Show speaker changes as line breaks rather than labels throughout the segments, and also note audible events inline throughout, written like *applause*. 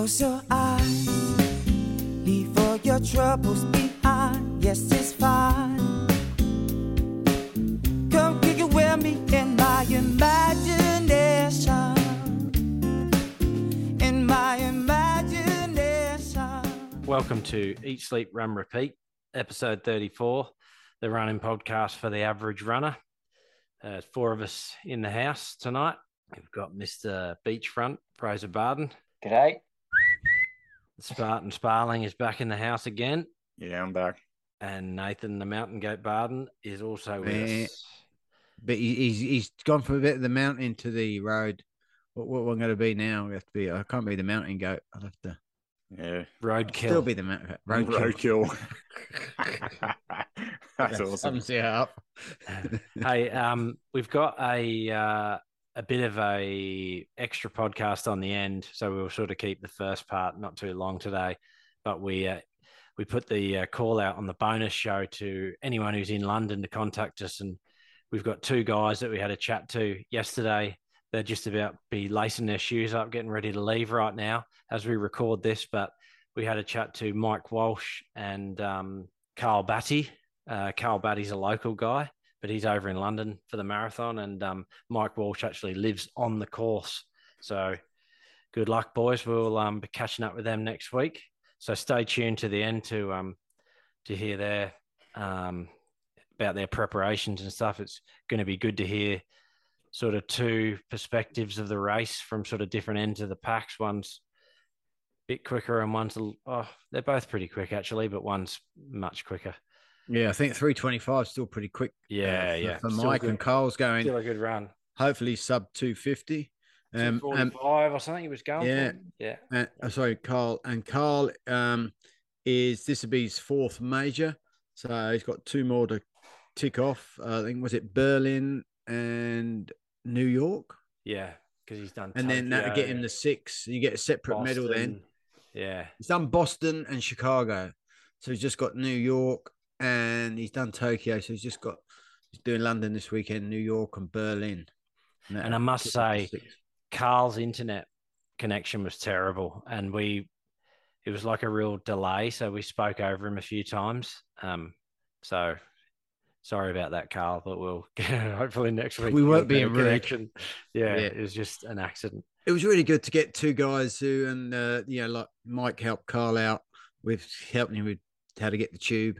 Close your eyes, leave all your troubles behind. Yes, it's fine. Come kick it with me in my imagination. In my imagination.
Welcome to Eat, Sleep, Run, Repeat, episode 34, the running podcast for the average runner. Uh, four of us in the house tonight. We've got Mr. Beachfront, Fraser Barden.
G'day.
Spartan Sparling is back in the house again.
Yeah, I'm back.
And Nathan, the Mountain Goat Barden, is also with
Eh,
us.
But he, he's he's gone from a bit of the mountain to the road. What what we're going to be now? We have to be. I can't be the mountain goat. I'll have to
Yeah.
Roadkill.
still be the mountain roadkill.
Roadkill. *laughs* That's awesome.
Sums it up.
hey, um, we've got a uh, a bit of a extra podcast on the end, so we'll sort of keep the first part not too long today. But we uh, we put the uh, call out on the bonus show to anyone who's in London to contact us, and we've got two guys that we had a chat to yesterday. They're just about be lacing their shoes up, getting ready to leave right now as we record this. But we had a chat to Mike Walsh and um, Carl Batty. Uh, Carl Batty's a local guy but he's over in London for the marathon. And um, Mike Walsh actually lives on the course. So good luck, boys. We'll um, be catching up with them next week. So stay tuned to the end to um, to hear their um, about their preparations and stuff. It's going to be good to hear sort of two perspectives of the race from sort of different ends of the packs. One's a bit quicker and one's oh, they're both pretty quick actually, but one's much quicker.
Yeah, I think three twenty five is still pretty quick. uh,
Yeah,
for,
yeah.
For
Still
Mike
good.
and Carl's going.
Still a good run.
Hopefully sub two fifty. Um, and,
45 or something he was going
yeah.
for. Yeah.
uh, oh, sorry, Carl. And Carl um, is this would be his fourth major, so he's got two more to tick off. Uh, I think was it Berlin and New York,
Yeah. Because he's done.
and then that'll get him the six. You get a separate medal then.
Yeah.
He's done Boston and Chicago, so he's just got New York, and he's done Tokyo. So he's just got he's doing London this weekend, New York and Berlin. that
And I must
tick off the
say,
six.
Carl's internet connection was terrible. And we, it was like a real delay. So we spoke over him a few times. Um, so sorry about that, Carl, but we'll *laughs* hopefully next week.
We weren't be in
connection. Yeah,
Yeah.
It was just an accident.
it was really good to get two guys who and uh, you know like Mike helped Carl out with helping him with how to get the tube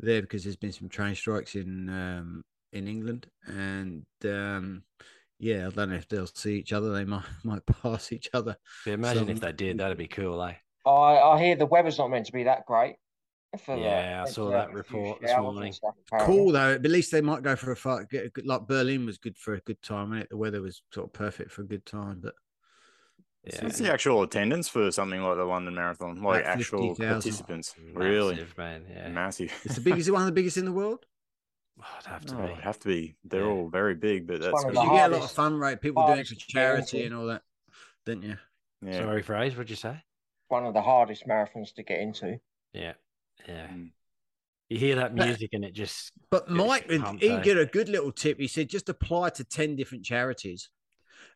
there because there's been some train strikes in um, in England and um, yeah I don't know if they'll see each other they might *laughs* might pass each other
Yeah, imagine if they did. *laughs* That'd be cool, eh?
I, I hear the weather's not meant to be that great. For the-
Yeah, I saw that
have a few
report this morning.
stuff,
cool though at least they might go for a fight get a good, like Berlin was good for a good time and it the weather was sort of perfect for a good time but
Yeah.
What's the actual attendance for something like the London Marathon? Like
About
actual
50,000.
participants? Really?
Massive, man. Yeah.
Massive.
it's the biggest *laughs* one of the biggest in the world
Oh, it'd have to
Oh,
be.
it'd have to be. They're
Yeah.
all very big, but that's
one of
you get a lot of fun right? people doing it for charity and all that didn't you
yeah.
Sorry, Fraser. What'd you say?
One of the hardest marathons to get into.
Yeah, yeah.
Mm.
You hear that
But-
music and it just
But Mike,
shit
he
eh?
get a good little tip. He said just apply to ten different charities,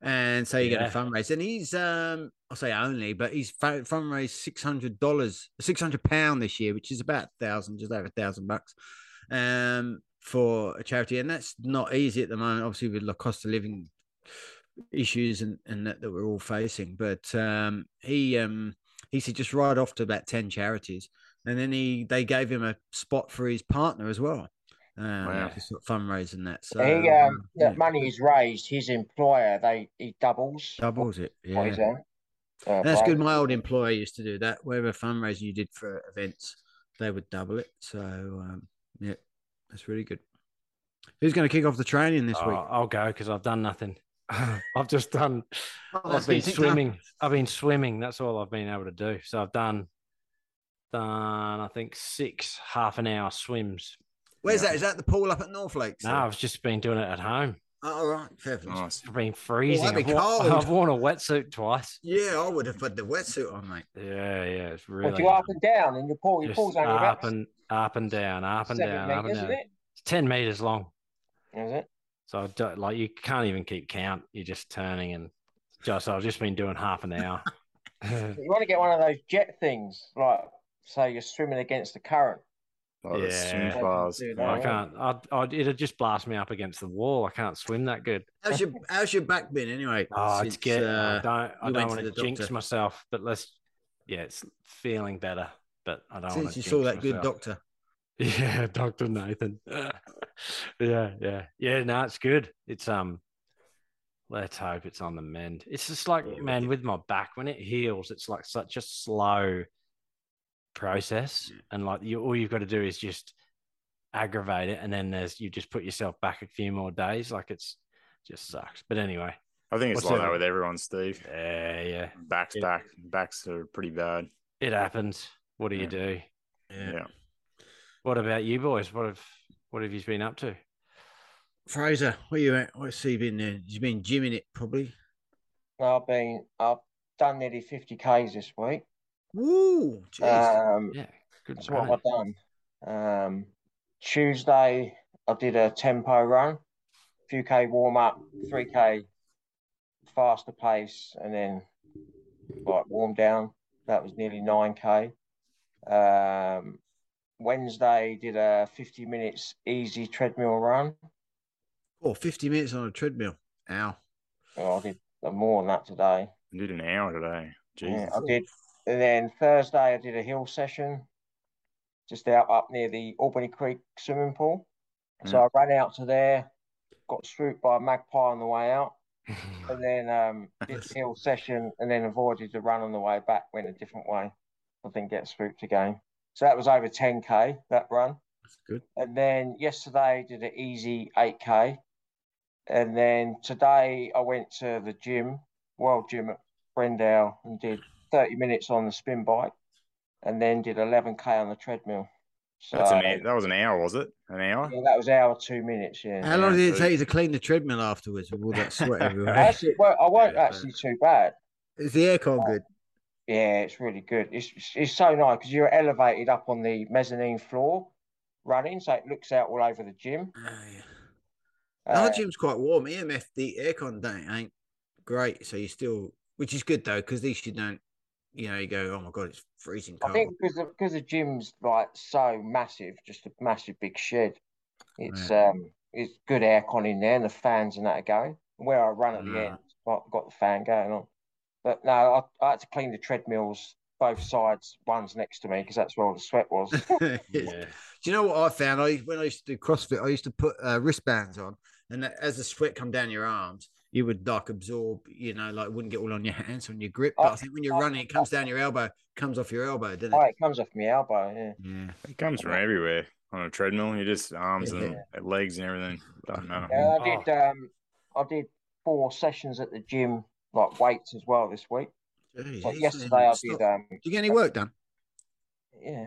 and so you
Yeah.
get a fundraise. And he's, um, I'll say only, but he's fu- fundraised six hundred dollars, six hundred pound this year, which is about thousand, just over a thousand bucks, um, for a charity. And that's not easy at the moment, obviously with the cost of living issues and and that, that we're all facing. But um, he, um, he said just write off to about ten charities, and then he they gave him a spot for his partner as well. Um,
Wow.
to sort of fundraising that. So
he, um,
um,
the
yeah,
money is raised, his employer, they he doubles.
doubles it. Yeah,
earned. Uh,
that's good. My old employer used to do that. Whatever fundraising you did for events, they would double it. So um, yeah, that's really good. Who's going to kick off the training this
Oh,
week?
I'll go because I've done nothing. *laughs* I've just done.
Oh,
I've been
decent.
swimming. I've been swimming. That's all I've been able to do. So I've done, done I think six half an hour swims.
Where's
Yeah.
that? Is that the pool up at North Lakes?
No, I've just been doing it at home.
Oh, all right, fair enough.
Nice.
I've been freezing.
that'd be
I've, worn. I've worn a wetsuit twice.
Yeah, I would have put the wetsuit on, mate.
Yeah, yeah, it's
Well,
really
if you up and down in your pool, your
just
pool's only
up
about
and up and down, up and
seven
down, up and down.
isn't it?
It's ten meters long.
Is it?
So I don't, like you can't even keep count. You're just turning and just I've just been doing half an hour. *laughs*
You want to get one of those jet things, like say you're swimming against the current.
Like the
Yeah.
swim
Yeah.
bars.
I can't. I'd, I'd, it'd just blast me up against the wall. I can't swim that good.
How's your How's your back been anyway?
Oh, it's
since,
get.
uh,
I don't. I don't want
to
to
the
jinx
doctor?
myself, but let's. Yeah, it's feeling better, but I don't want
since
to.
you saw that good doctor. *laughs*
Yeah, Doctor Nathan. *laughs* yeah, yeah, yeah. No, it's good. It's um. Let's hope it's on the mend. It's just like,
Yeah,
man, with my back, when it heals, it's like such a slow process,
Yeah.
and like you, all you've got to do is just aggravate it, and then there's you just put yourself back a few more days. Like it's just sucks. But anyway,
I think it's like
the-
that with everyone, Steve.
yeah, yeah,
Backs
Yeah.
back. Backs are pretty bad.
it happens. What do you do?
Yeah.
What about you boys? What have what have you been up to?
Fraser, where you at? What's he been there? He's been gymming it probably.
I've been, I've done nearly 50 Ks this week.
Woo! Jeez.
Um,
Yeah, good.
So what
running.
have I done? Um, Tuesday, I did a tempo run, few k warm up, three k faster pace, and then like warm down. That was nearly nine k. Um, Wednesday, did a fifty minutes easy treadmill run.
oh, 50 minutes on a treadmill. Ow.
Oh, I did more than that today.
I did an hour today.
Yeah, I did. And then Thursday, I did a hill session just out up near the Albany Creek swimming pool. So I ran out to there, got swooped by a magpie on the way out, *laughs* and then um, did the hill session, and then avoided the run on the way back. Went a different way. I didn't get swooped again. So that was over 10k that run.
That's good.
And then yesterday did an easy 8k. And then today I went to the gym, World Gym at Brendale, and did 30 minutes on the spin bike, and then did 11k on the treadmill. So
That's an. That was an hour, was it? An hour?
yeah, that was hour two minutes. Yeah.
How long
Yeah,
did it take you to clean the treadmill afterwards with all that sweat *laughs* everywhere?
Actually, well, I weren't
Yeah,
actually too bad.
Is the aircon good?
Yeah, it's really good. It's it's so nice because you're elevated up on the mezzanine floor, running, so it looks out all over the gym.
Oh, yeah. Our
Uh,
gym's quite warm. EMF, the aircon don't, ain't great. So you still, which is good though, because at least you don't, you know, you go, oh my God, it's freezing cold.
I think because the, because the gym's like so massive, just a massive big shed. It's um it's good aircon in there and the fans and that are going. Where I run at the
Right.
end, got got the fan going on. But no, I, I had to clean the treadmills both sides, one's next to me because that's where all the sweat was. *laughs* *laughs*
yeah.
Do you know what I found? I when I used to do CrossFit, I used to put uh, wristbands on, and as the sweat come down your arms, you would like absorb, you know, like wouldn't get all on your hands on your grip. But I think when you're running, it comes down your elbow, comes off your elbow, doesn't it?
oh,
it?
it comes off my elbow. Yeah.
Yeah.
It comes from everywhere on a treadmill. You just arms
Yeah.
and legs and everything. Doesn't matter.
Yeah, I
Oh.
did. Um, I did four sessions at the gym, like weights as well this week.
Jeez,
But yesterday I did. Um,
Did you get any work done?
yeah.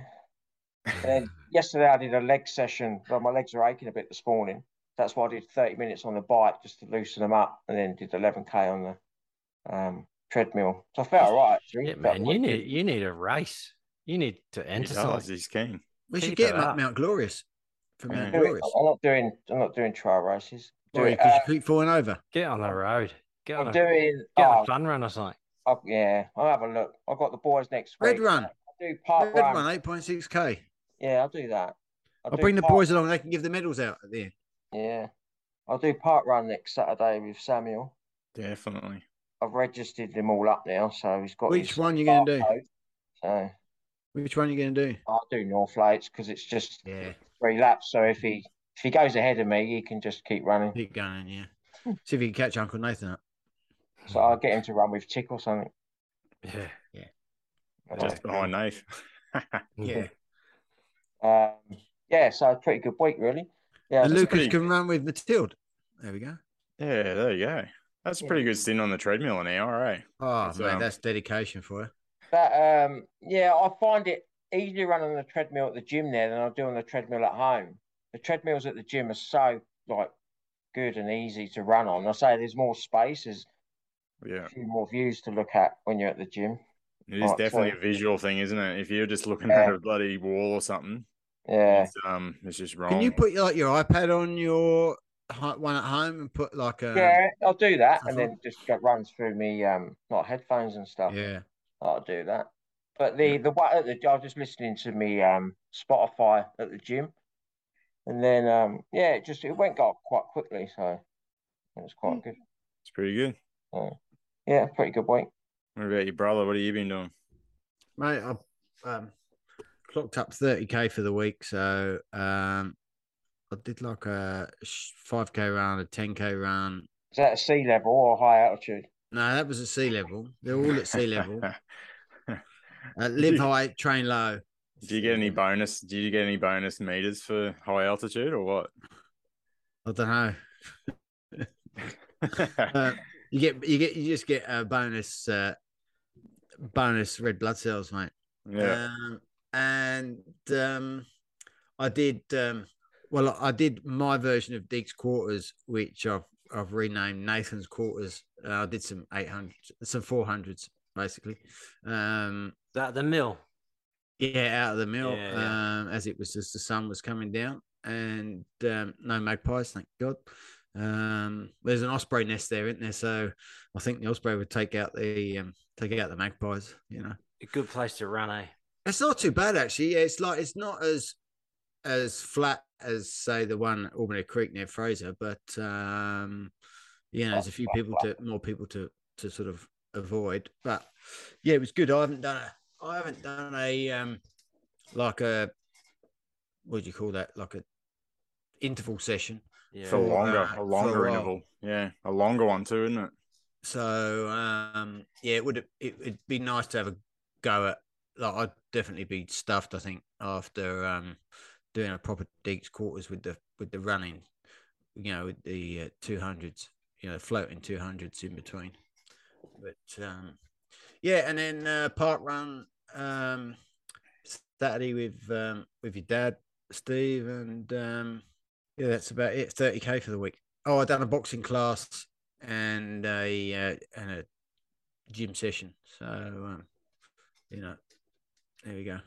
And then yesterday I did a leg session. Well, my legs are aching a bit this morning. That's why I did 30 minutes on the bike just to loosen them up, and then did 11k on the um, treadmill. So I felt all right actually.
Yeah, man, you need you need a race. You need to
He
enter
does.
something.
He's keen.
We should get him up
up.
Mount Glorious. From
Yeah.
Mount
Do.
Glorious.
I'm not doing. I'm not doing trial races. Do
Why?
it,
Because
uh,
you keep falling over.
Get on the road. Get on
I'm
a,
doing.
get on
Oh,
a fun run or something.
oh, yeah, I'll have a look. I've got the boys next week.
Red run.
I'll do part
Red
run.
run, 8.6k.
Yeah, I'll do that.
I'll
do
bring the boys along. They can give the medals out at the end.
Yeah, I'll do park run next Saturday with Samuel.
Definitely.
I've registered him all up now, so he's got.
Which one you gonna do?
So
Which one are you going to do?
I'll do North Lakes because it's just
Yeah,
three laps. So if he if he goes ahead of me, he can just keep running.
keep going. Yeah. See if you can catch Uncle Nathan up.
So I'll get him to run with Chick or something.
Yeah. Yeah.
Just behind Nathan. *laughs*
Yeah.
Um, yeah, so a pretty good week, really. Yeah,
and Lucas
pretty-
can run with Matilda. There we go.
Yeah, there you go. That's a pretty good stint on the treadmill an hour, eh?
Oh,
It's,
man,
um,
that's dedication for you.
That um, yeah, I find it easier running on the treadmill at the gym there than I do on the treadmill at home. The treadmills at the gym are so like good and easy to run on. I say there's more space, there's
Yeah.
a few more views to look at when you're at the gym.
It is
Right,
definitely
so-
a visual thing, isn't it? If you're just looking
Yeah.
at a bloody wall or something,
Yeah,
it's, um, it's just wrong.
Can you put like your iPad on your hi- one at home and put like a
yeah, I'll do that, and then just go runs through me um like headphones and stuff.
yeah?
I'll do that. But the the one at the I was just listening to me um Spotify at the gym, and then um yeah, it just it went up quite quickly, so it was quite good.
It's pretty good.
Yeah, pretty good weight.
What about your brother? What have you been doing?
Mate, I um, clocked up 30k for the week. So um, I did like a 5k run, a 10k run.
Is that at sea level or high altitude?
No, that was at sea level. They're all at sea level. *laughs* Uh, live high, train low.
Do you get any bonus? Do you get any bonus meters for high altitude or what?
I don't know. *laughs* *laughs* Uh, you get you get you just get a bonus uh, bonus red blood cells, mate.
yeah.
Um, and um, I did um, well. I did my version of Deeks Quarters, which I've I've renamed Nathan's Quarters. Uh, I did some eight hundred, some four hundreds, basically. Um,
that the mill?
yeah, out of the mill,
Yeah, yeah.
um, as it was as the sun was coming down, and um, no magpies, thank God. Um, there's an osprey nest there, isn't there? So I think the osprey would take out the um, take out the magpies. You know.
A good place to run, eh?
It's not too bad actually. It's like it's not as as flat as say the one at Albany Creek near Fraser, but um you know, there's a few people to more people to to sort of avoid. But yeah, it was good. I haven't done a I haven't done a um like a what do you call that? Like a interval session.
Yeah.
For longer,
uh,
a
a
longer
while.
interval. Yeah, a longer one too, isn't it?
So um yeah, it would it'd be nice to have a go at like I'd definitely be stuffed, I think, after um doing a proper Deeks quarters with the with the running, you know, with the two hundreds, you know, floating two hundreds in between. But um yeah, and then uh park run um Saturday with um with your dad, Steve, and um yeah, that's about it. Thirty K for the week. Oh, I done a boxing class and a uh, and a gym session. So um, you know, there we go.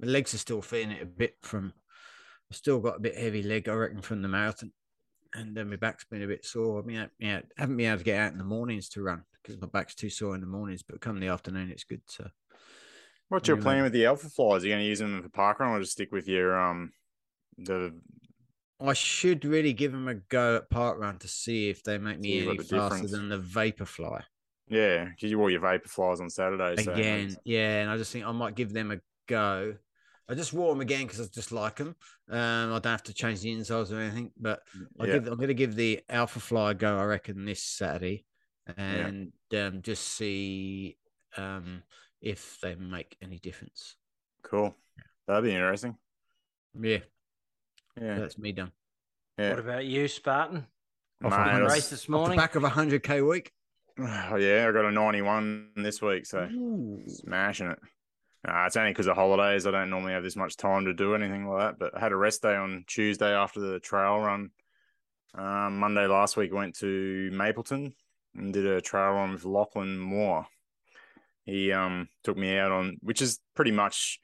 My legs are still feeling it a bit from. I've still got a bit heavy leg, I reckon, from the marathon, and then my back's been a bit sore. I mean, I, yeah, haven't been able to get out in the mornings to run because my back's too sore in the mornings. But come the afternoon, it's good. So
What's your plan with the alpha flies? Are you going to use them for parkrun or just stick with your um the
I should really give them a go at park run to see if they make me any faster
difference-
than the Vaporfly.
Yeah? Because you wore your vapor flies on Saturday. So
again. Yeah, and I just think I might give them a go. I just wore them again because I just like them. Um, I don't have to change the insoles or anything, but I'll
yeah,
give, I'm going to give the Alpha Fly a go. I reckon this Saturday, and um, just see um, if they make any difference.
cool. That'd be interesting.
Yeah,
Yeah,
that's me done.
What about you, Spartan?
Off
Mate,
the
race this
Off the
morning.
back of a hundred k week.
Oh, *sighs* yeah, I got a 91 this week, so
Ooh.
smashing it. Uh, it's only because of holidays. I don't normally have this much time to do anything like that. But I had a rest day on Tuesday after the trail run. Um, Monday last week, went to Mapleton and did a trail run with Lachlan Moore. He um took me out on, which is pretty much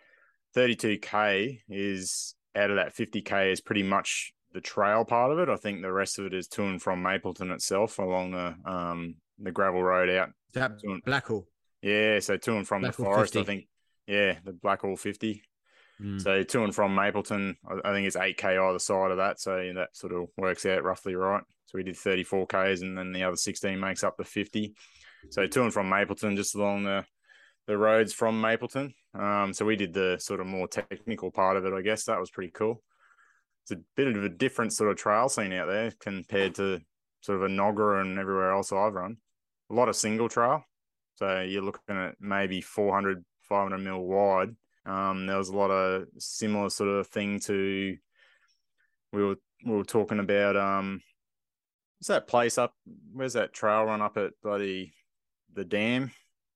32k is out of that 50k is pretty much the trail part of it. I think the rest of it is to and from Mapleton itself along the um the gravel road out
that
Doing-
Blackall?
yeah, so to and from the forest,
50.
I think. Yeah, the Blackall 50.
Mm.
So to and from Mapleton, I think it's 8K either side of that. So that sort of works out roughly right. So we did 34 Ks and then the other 16 makes up the 50. So to and from Mapleton, just along the, the roads from Mapleton. Um, so we did the sort of more technical part of it, I guess. That was pretty cool. It's a bit of a different sort of trail scene out there compared to sort of Enoggera and everywhere else I've run. A lot of single trail. So you're looking at maybe 400, 500 mil wide. Um, there was a lot of similar sort of thing to we were we were talking about um what's that place up where's that trail run up at bloody the dam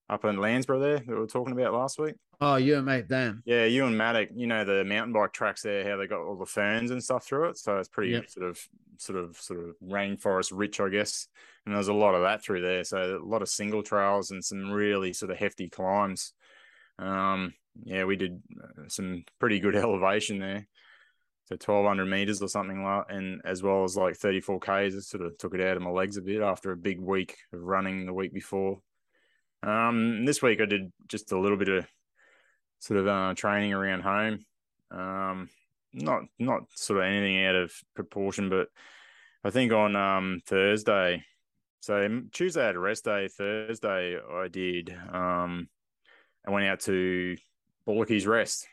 up in Landsborough there that we were talking about last week?
Oh, Ewen Maddock Dam.
Yeah, Ewen Maddock, you know the mountain bike tracks there, how they got all the ferns and stuff through it. So it's pretty
Yep.
sort of sort of sort of rainforest rich, I guess. And there's a lot of that through there. So a lot of single trails and some really sort of hefty climbs. Um, yeah, we did uh, some pretty good *laughs* elevation there. So 1200 meters or something like and as well as like 34 Ks. It sort of took it out of my legs a bit after a big week of running the week before. Um, this week I did just a little bit of sort of uh, training around home. Um, not not sort of anything out of proportion, but I think on um Thursday, so Tuesday had a rest day. Thursday I did. Um, I went out to Bullockys Rest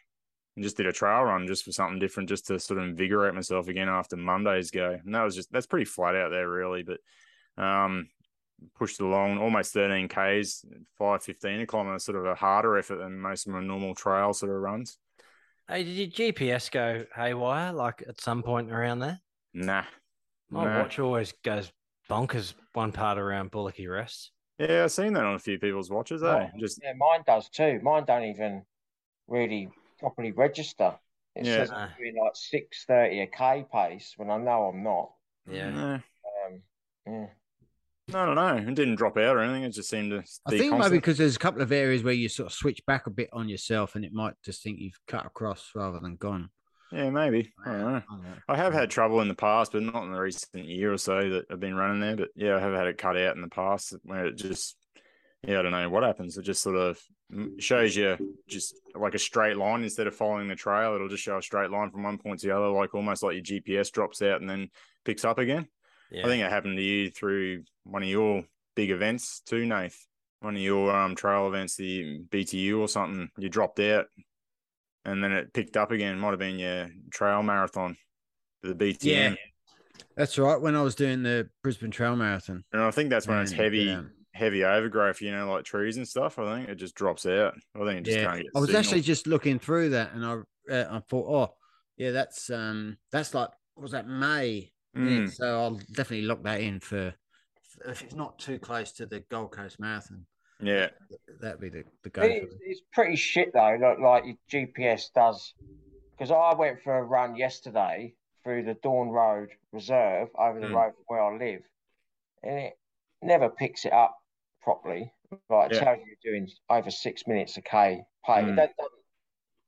and just did a trail run just for something different, just to sort of invigorate myself again after Monday's go. And that was just that's pretty flat out there, really. But um, pushed along almost 13 Ks, 515 a kilometer, sort of a harder effort than most of my normal trail sort of runs.
Hey, did your GPS go haywire like at some point around there?
Nah.
My nah. watch always goes bonkers one part around Bullocky Rest.
Yeah, I've seen that on a few people's watches, oh, eh? Just
yeah, mine does too. Mine don't even really properly register. It yeah. says I'm doing like six thirty a k pace when I know I'm not.
Yeah.
Nah. Um, yeah.
I don't know. It didn't drop out or anything. It just seemed to.
I think constant. maybe because there's a couple of areas where you sort of switch back a bit on yourself, and it might just think you've cut across rather than gone.
Yeah, maybe. I don't know. I have had trouble in the past, but not in the recent year or so that I've been running there. But yeah, I have had it cut out in the past where it just, yeah, I don't know what happens. It just sort of shows you just like a straight line instead of following the trail. It'll just show a straight line from one point to the other, like almost like your GPS drops out and then picks up again. Yeah. I think it happened to you through one of your big events too, Nath. One of your um, trail events, the BTU or something. You dropped out, and then it picked up again. Might have been your trail marathon, the BTM. Yeah,
that's right. When I was doing the Brisbane Trail Marathon,
and I think that's when it's heavy, heavy overgrowth. You know, like trees and stuff. I think it just drops out. I think it just yeah. can't get.
I was
signal.
actually just looking through that, and I uh, I thought, oh, yeah, that's um, that's like was that May Mm. so I'll definitely lock that in for if it's not too close to the Gold Coast Marathon.
Yeah,
that'd be the, the go.
It's, it's, pretty shit though. Like, like your GPS does, because I went for a run yesterday through the Dawn Road Reserve over the mm. road where I live, and it never picks it up properly. Like it yeah. tells you you're doing over six minutes a k pace. Mm.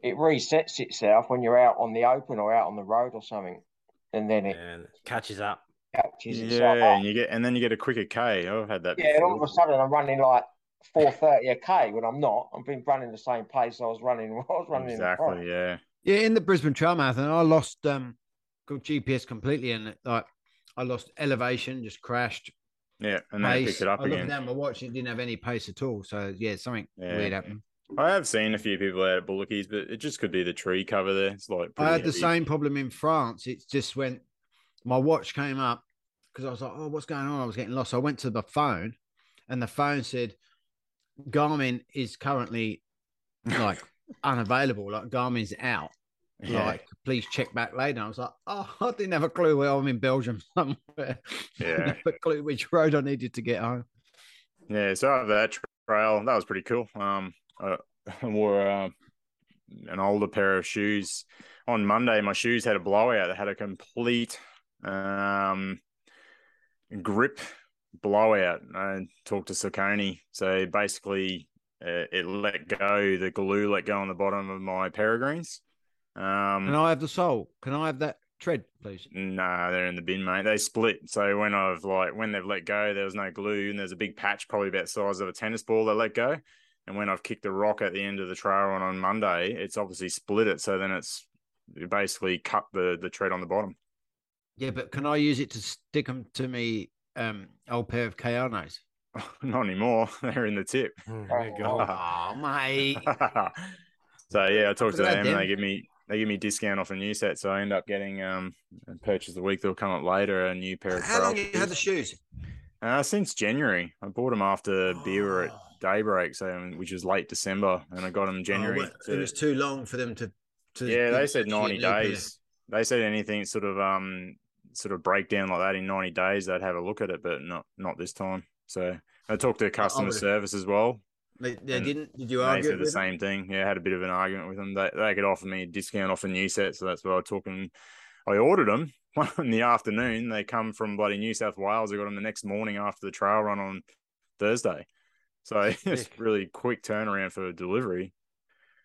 It resets itself when you're out on the open or out on the road or something and then it
and catches up.
Catches
yeah, and you get and then you get a quicker K. I've had that.
Yeah, and all of a sudden I'm running like four thirty a K when I'm not. I've been running the same pace I was running. *laughs* I was running
exactly. yeah.
Yeah, in the Brisbane Trail Marathon, I lost um got GPS completely, and like I lost elevation, just crashed.
Yeah, and then picked it up
I
again.
looked down my watch; it didn't have any pace at all. So yeah, something yeah. weird happened.
I have seen a few people out at Bullockys, but it just could be the tree cover there. It's like
I had heavy. the same problem in France. It's just went my watch came up because I was like, oh, what's going on? I was getting lost. So I went to the phone, and the phone said Garmin is currently like *laughs* unavailable. Like Garmin's out. Yeah. Like, please check back later. I was like, oh, I didn't have a clue where I'm in Belgium *laughs* somewhere.
Yeah, *laughs*
a clue which road I needed to get home.
Yeah, so that trail that was pretty cool. Um, *laughs* I wore uh, an older pair of shoes on Monday. My shoes had a blowout. They had a complete um, grip blowout. I talked to Saucony. So basically, uh, it let go, the glue let go on the bottom of my peregrines. Um,
Can I have the sole? Can I have that tread, please?
No, nah, they're in the bin, mate. They split. So when I've like when they've let go, there was no glue, and there's a big patch, probably about the size of a tennis ball, that let go. And when I've kicked a rock at the end of the trail run on Monday, it's obviously split it. So then it's basically cut the the tread on the bottom.
Yeah, but can I use it to stick them to me um old pair of Kayanos? *laughs*
Not anymore. *laughs* They're in the tip.
Oh, *laughs* oh mate.
so yeah, I talked to them, and they give me they give me discount off a new set. So I end up getting um purchase the week they'll come up later a new pair of.
How long you had the shoes?
Uh, since January. I bought them after oh. beer at daybreak, so um, which was late December, and I got them January. Oh, well,
to... It was too long for them to. to
yeah, they said ninety days. They said anything sort of um sort of breakdown like that in 90 days they'd have a look at it but not not this time. So i talked to customer service as well
they, they didn't? Did you argue
they said the same thing. Yeah I had a bit of an argument with them. They, they could offer me a discount off a new set so that's why i took them i ordered them *laughs* one in the afternoon. They come from bloody new south wales. I got them the next morning after the trail run on thursday so *laughs* it's really quick turnaround for delivery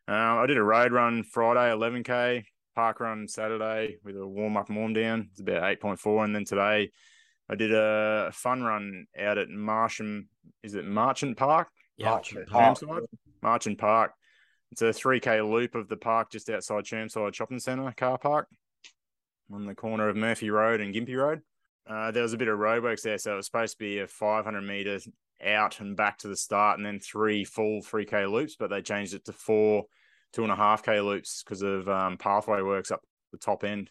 uh, i did a road run friday 11k park run Saturday with a warm up and warm down. It's about 8.4. And then today I did a fun run out at Marsham. Is it Marchant Park?
Yeah.
Marchant
Chermside.
Park.
Marchant Park. It's a 3K loop of the park just outside Chermside Shopping Centre car park on the corner of Murphy Road and Gympie Road. Uh, there was a bit of roadworks there, so it was supposed to be a 500 metres out and back to the start, and then three full 3K loops, but they changed it to four two and a half K loops because of um, pathway works up the top end.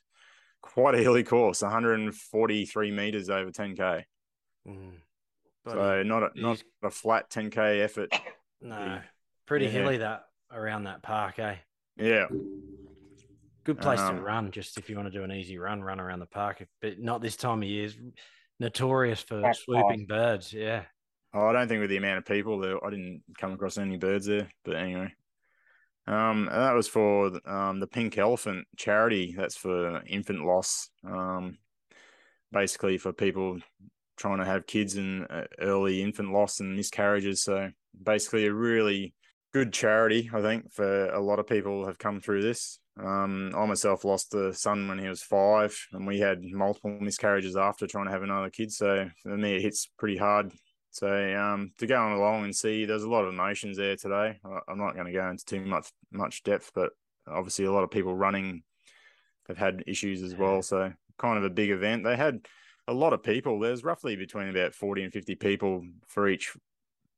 Quite a hilly course, 143 metres over 10K.
Mm.
So not a, not a flat 10K effort. *coughs*
no, pretty
Yeah.
hilly that around that park, eh?
Yeah.
Good place
Um,
to run, just if you want to do an easy run, run around the park. But not this time of year. It's notorious for
Magpie.
swooping birds. Yeah.
Oh, I don't think with the amount of people there, I didn't come across any birds there. But anyway, um, that was for um the Pink Elephant charity. That's for infant loss. Um, basically for people trying to have kids and uh, early infant loss and miscarriages. So basically, a really good charity, I think, for a lot of people have come through this. Um, I myself lost a son when he was five, and we had multiple miscarriages after trying to have another kid. So for me, it hits pretty hard. So um, to go on along and see, there's a lot of emotions there today. I'm not going to go into too much much depth, but obviously a lot of people running have had issues as well. So kind of a big event. They had a lot of people. There's roughly between about 40 and 50 people for each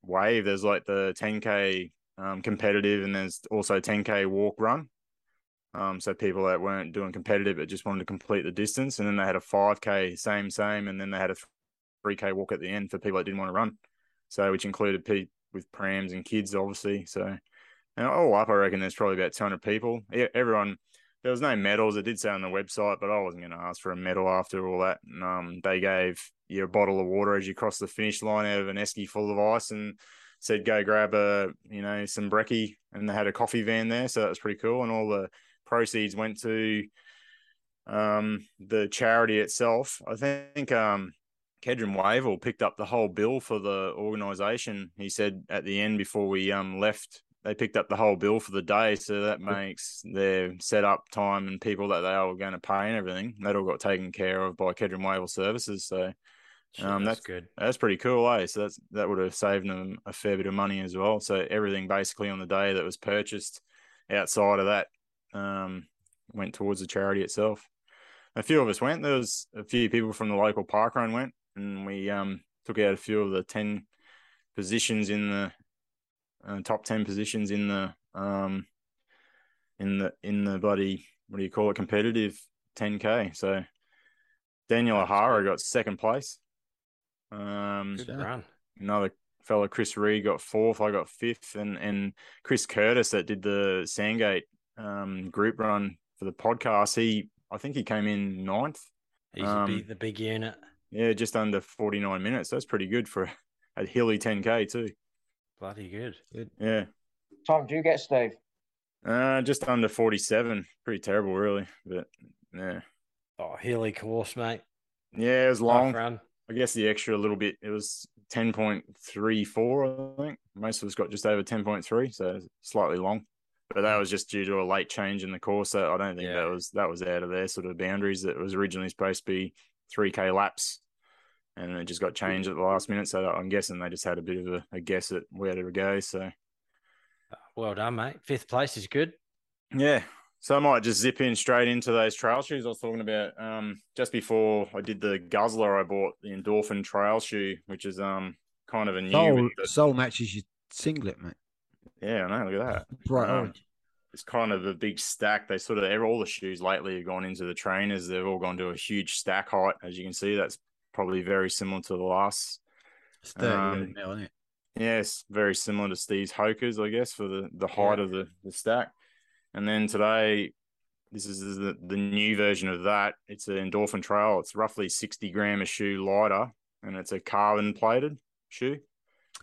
wave. There's like the 10k um, competitive, and there's also 10k walk run. Um, so people that weren't doing competitive but just wanted to complete the distance, and then they had a 5k, same same, and then they had a 3k walk at the end for people that didn't want to run. So which included people with prams and kids, obviously. So and all up, I reckon there's probably about 200 people. Everyone. There was no medals. It did say on the website, but I wasn't going to ask for a medal after all that. And, um, they gave you a bottle of water as you crossed the finish line out of an esky full of ice, and said go grab a you know some brekkie, and they had a coffee van there, so that was pretty cool. And all the proceeds went to um, the charity itself. I think um, Kedron Wavell picked up the whole bill for the organisation. He said at the end before we um, left, they picked up the whole bill for the day, so that makes their setup time and people that they were going to pay and everything that all got taken care of by Kedron Wavell Services. So Um,
that's
that's-
good.
that's pretty cool, eh? So that's that would have saved them a fair bit of money as well. So everything basically on the day that was purchased outside of that um, went towards the charity itself. A few of us went. There was a few people from the local park run went, and we um, took out a few of the ten positions in the uh, top ten positions in the um, in the in the bloody what do you call it competitive 10k. So Daniel O'Hara got second place. Um,
Good run.
another fellow Chris Reed got fourth. I got fifth, and and Chris Curtis that did the Sandgate um, group run for the podcast. He I think he came in ninth.
He's
Um,
big, the big unit.
Yeah, just under forty nine minutes. That's pretty good for a hilly ten k too.
Bloody good. good.
Yeah,
Time do you get, Steve?
uh, just under forty seven. Pretty terrible, really. But yeah,
Oh, hilly course, mate.
yeah, it was
Tough
long.
run.
I guess the extra little bit. It was ten point three four. I think most of us got just over ten point three, so slightly long. But that was just due to a late change in the course. So I don't think
Yeah.
that was that was out of their sort of boundaries. That was originally supposed to be three k laps, and it just got changed at the last minute. So I'm guessing they just had a bit of a, a guess at where to go. So
Well done, mate. Fifth place is good.
yeah. So I might just zip in straight into those trail shoes I was talking about. Um, just before I did the Guzzler, I bought the Endorphin Trail shoe, which is um kind of a new.
Soul,
with the-
soul matches your singlet, mate.
Yeah, I know. Look at that.
Bright
Um,
orange.
It's kind of a big stack. They sort of all the shoes lately have gone into the trainers. They've all gone to a huge stack height, as you can see. That's probably very similar to the last.
It's
um,
isn't it?
Yes, very similar to Steve's Hokas, I guess, for the the height
Yeah.
of the the stack. And then today, this is the the new version of that. It's an endorphin trail. It's roughly sixty gram a shoe lighter, and it's a carbon plated shoe.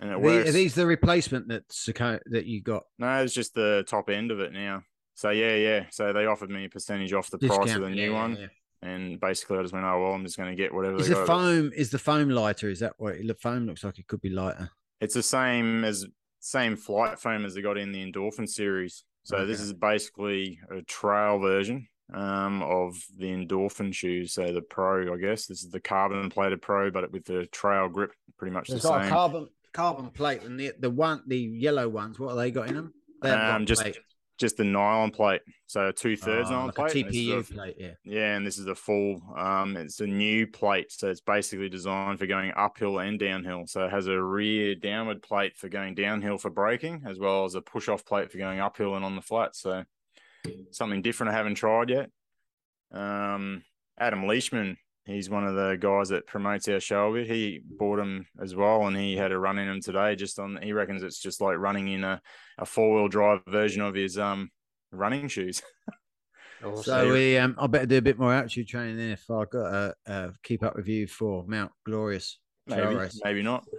And it
Are the-
works.
Are these the replacement that's the that you got?
No, it's just the top end of it now. So yeah, yeah. So they offered me a percentage off the price of the new
yeah,
one,
yeah.
and basically I just went, oh well, I'm just going to get whatever.
Is
they
the foam is the foam lighter? Is that what the foam looks like? It could be lighter.
It's the same as same flight foam as they got in the Endorphin series. So this is basically a trail version um, of the Endorphin shoes. So the Pro, I guess this is the carbon plated Pro, but with the trail grip, pretty much the
It's a
same.
carbon carbon plate and the the one the yellow ones. What have they got in them? They
Um, just
plate.
just the nylon plate. So two thirds
Oh,
nylon
like
plate.
a
and this is
TPU
a-
plate. Yeah.
Yeah, and this is a full. Um, it's a new plate, so it's basically designed for going uphill and downhill. So it has a rear downward plate for going downhill for braking, as well as a push off plate for going uphill and on the flat. So something different I haven't tried yet. Um, Adam Leishman, he's one of the guys that promotes our show a bit. He bought them as well, and he had a run in them today. Just on, he reckons it's just like running in a, a four wheel drive version of his um running shoes. *laughs*
So we, um, I better do a bit more altitude training then if I got to uh, keep up with you for Mount Glorious
Maybe,
race.
maybe not.
You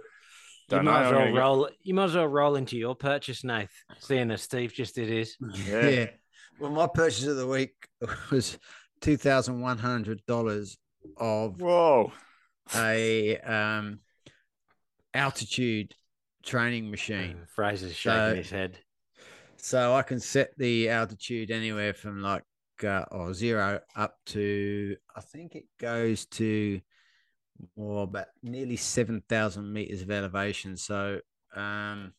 Don't know.
might, as well
gonna go-
roll, you might as well roll into your purchase, Nath, seeing as Steve just did his. *laughs*
Yeah.
Yeah. Well, my purchase of the week *laughs* was two thousand one hundred dollars of
Whoa.
a um altitude training machine.
Fraser's shaking
So-
his head.
So I can set the altitude anywhere from like uh, or zero up to I think it goes to more about nearly seven thousand meters of elevation. So um,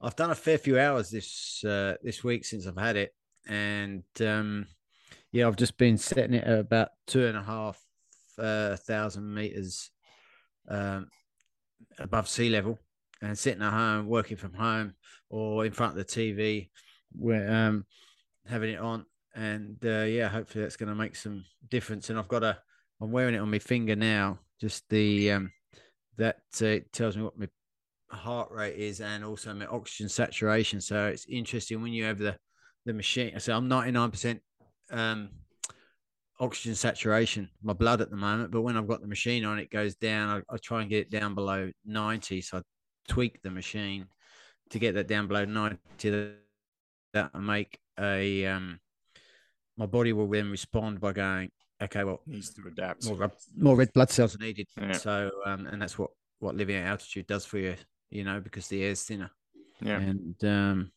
I've done a fair few hours this uh, this week since I've had it, and um, yeah, I've just been setting it at about two and a half uh, thousand meters um, above sea level, and sitting at home, working from home, or in front of the TV, we're um, having it on, and uh, yeah, hopefully that's going to make some difference. And I've got a, I'm wearing it on my finger now, just the um, that uh, tells me what my heart rate is and also my oxygen saturation. So it's interesting when you have the the machine. So I'm 99% um, oxygen saturation, my blood at the moment. But when I've got the machine on, it goes down. I, I try and get it down below 90. So I tweak the machine to get that down below 90. That that will make a um, my body will then respond by going, okay, well,
Needs to adapt.
more red, more red blood cells are needed.
Yeah.
So, um, and that's what what living at altitude does for you, you know, because the air's thinner.
Yeah.
And um,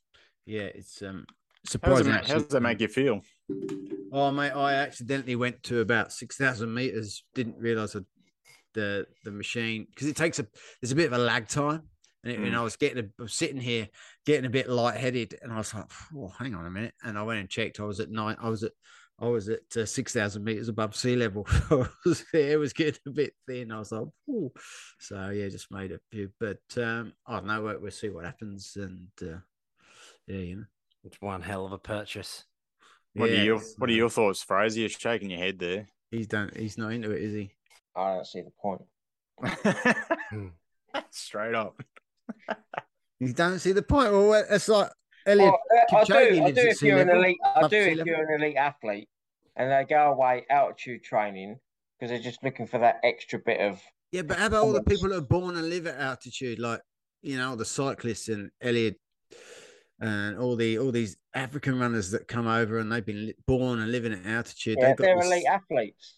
yeah, it's um
How does, it
surprising.
ma- how does that make you feel?
Oh mate, I accidentally went to about six thousand meters. Didn't realize that the the machine because it takes a there's a bit of a lag time. And, it, and
Mm.
I was getting a, I was sitting here getting a bit lightheaded, and I was like, "Oh, hang on a minute." And I went and checked. I was at nine. I was at I was at uh, six thousand meters above sea level. *laughs* It was, the air was getting a bit thin. I was like, "Ooh." so yeah, just made a few. But um, I don't know. We'll, we'll see what happens, and uh, yeah, you know.
It's one hell of a purchase.
What
Yeah,
are your What are
uh,
your thoughts, Fraser? You're shaking your head there.
He's done. He's not into it, is he?
I don't see the point. *laughs*
Straight up. *laughs*
You don't see the point. Well, it's like Elliot.
Well, I do. I do if you're an elite. I do if you're an elite athlete, and they go away altitude training because they're just looking for that extra bit of.
Yeah, but how about all the people that are born and live at altitude, like you know, the cyclists and Eliud, and all the all these African runners that come over and they've been born and living at altitude.
Yeah, they're
this-
elite athletes.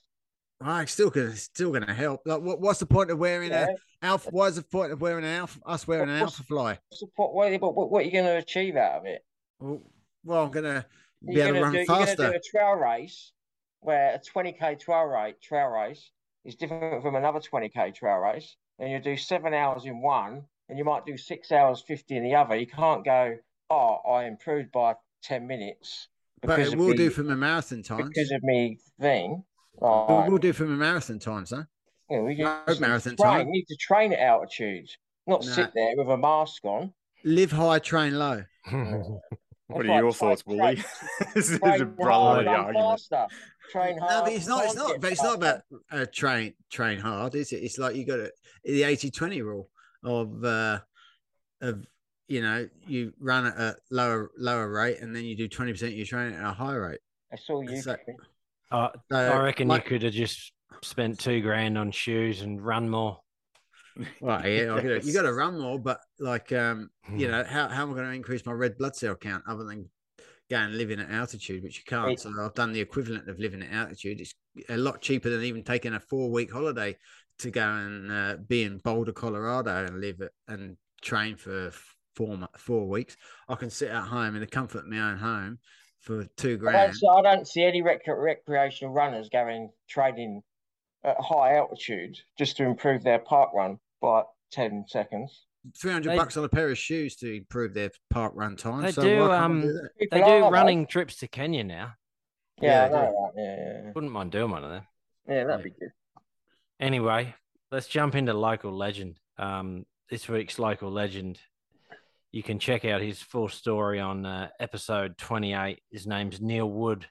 Oh, it's still gonna still gonna help. Like, what, what's the point of wearing
Yeah.
a alpha? Why is the point of wearing an alpha? Us wearing an
What's-
alpha fly?
Support. What, what, what, what are you going to achieve out of it?
Well, well, I'm gonna be
You're
able to run
do, You're going to do a trail race where a 20k trail rate trail race is different from another 20k trail race, and you do seven hours in one, and you might do six hours 50 in the other. You can't go, oh, I improved by 10 minutes
But it will
me,
do for my marathon times.
because of me thing.
It will do for my marathon times, huh?
you know, you
road
just need to
marathon
train.
time.
You need to train at altitude, not
Nah.
sit there with a mask on.
Live high, train low. *laughs*
What are your thoughts, Wooly? *laughs* this is a brotherly argument.
faster. Train hard.
No, but it's not. It's
can't
But it's not about uh, train train hard, is it? It's like you got to the 80-20 rule of uh, of you know you run at a lower lower rate and then you do twenty percent of your training at a higher rate.
That's all you
So-
Uh,
So,
I reckon
like-
you could have just spent two grand on shoes and run more.
Well, yeah, I gotta- you got to run more, but like um, you know, how how am I going to increase my red blood cell count other than going and living at altitude, which you can't. So I've done the equivalent of living at altitude. It's a lot cheaper than even taking a four week holiday to go and uh, be in Boulder, Colorado, and live it and train for four four weeks. I can sit at home in the comfort of my own home for two
I don't,
grand.
see, I don't see any rec- recreational runners going training at high altitude just to improve their park run by ten seconds.
Three hundred bucks on a pair of shoes to improve their park run time.
They
so
do, um,
do?
They do
are, though.
running trips to Kenya now.
Yeah,
Yeah,
know. Yeah, yeah,
Wouldn't mind doing one of them.
yeah. Yeah, that'd be good.
Anyway, let's jump into local legend. Um, this week's local legend. You can check out his full story on uh, episode 28. His name's Neil Wood.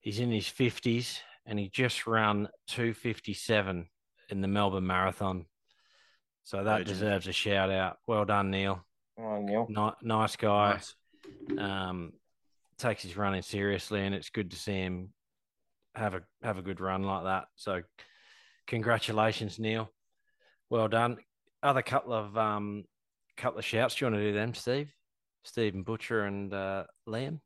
He's in his 50s and he just ran 257 in the Melbourne Marathon. So that deserves a shout out. Well done, Neil.
Oh, Neil.
Ni- nice guy.
Nice.
Um, takes his running seriously, and it's good to see him have a have a good run like that. So, congratulations, Neil. Well done. Other couple of um, couple of shouts. Do you want to do them, Steve? Stephen Butcher and uh, Liam.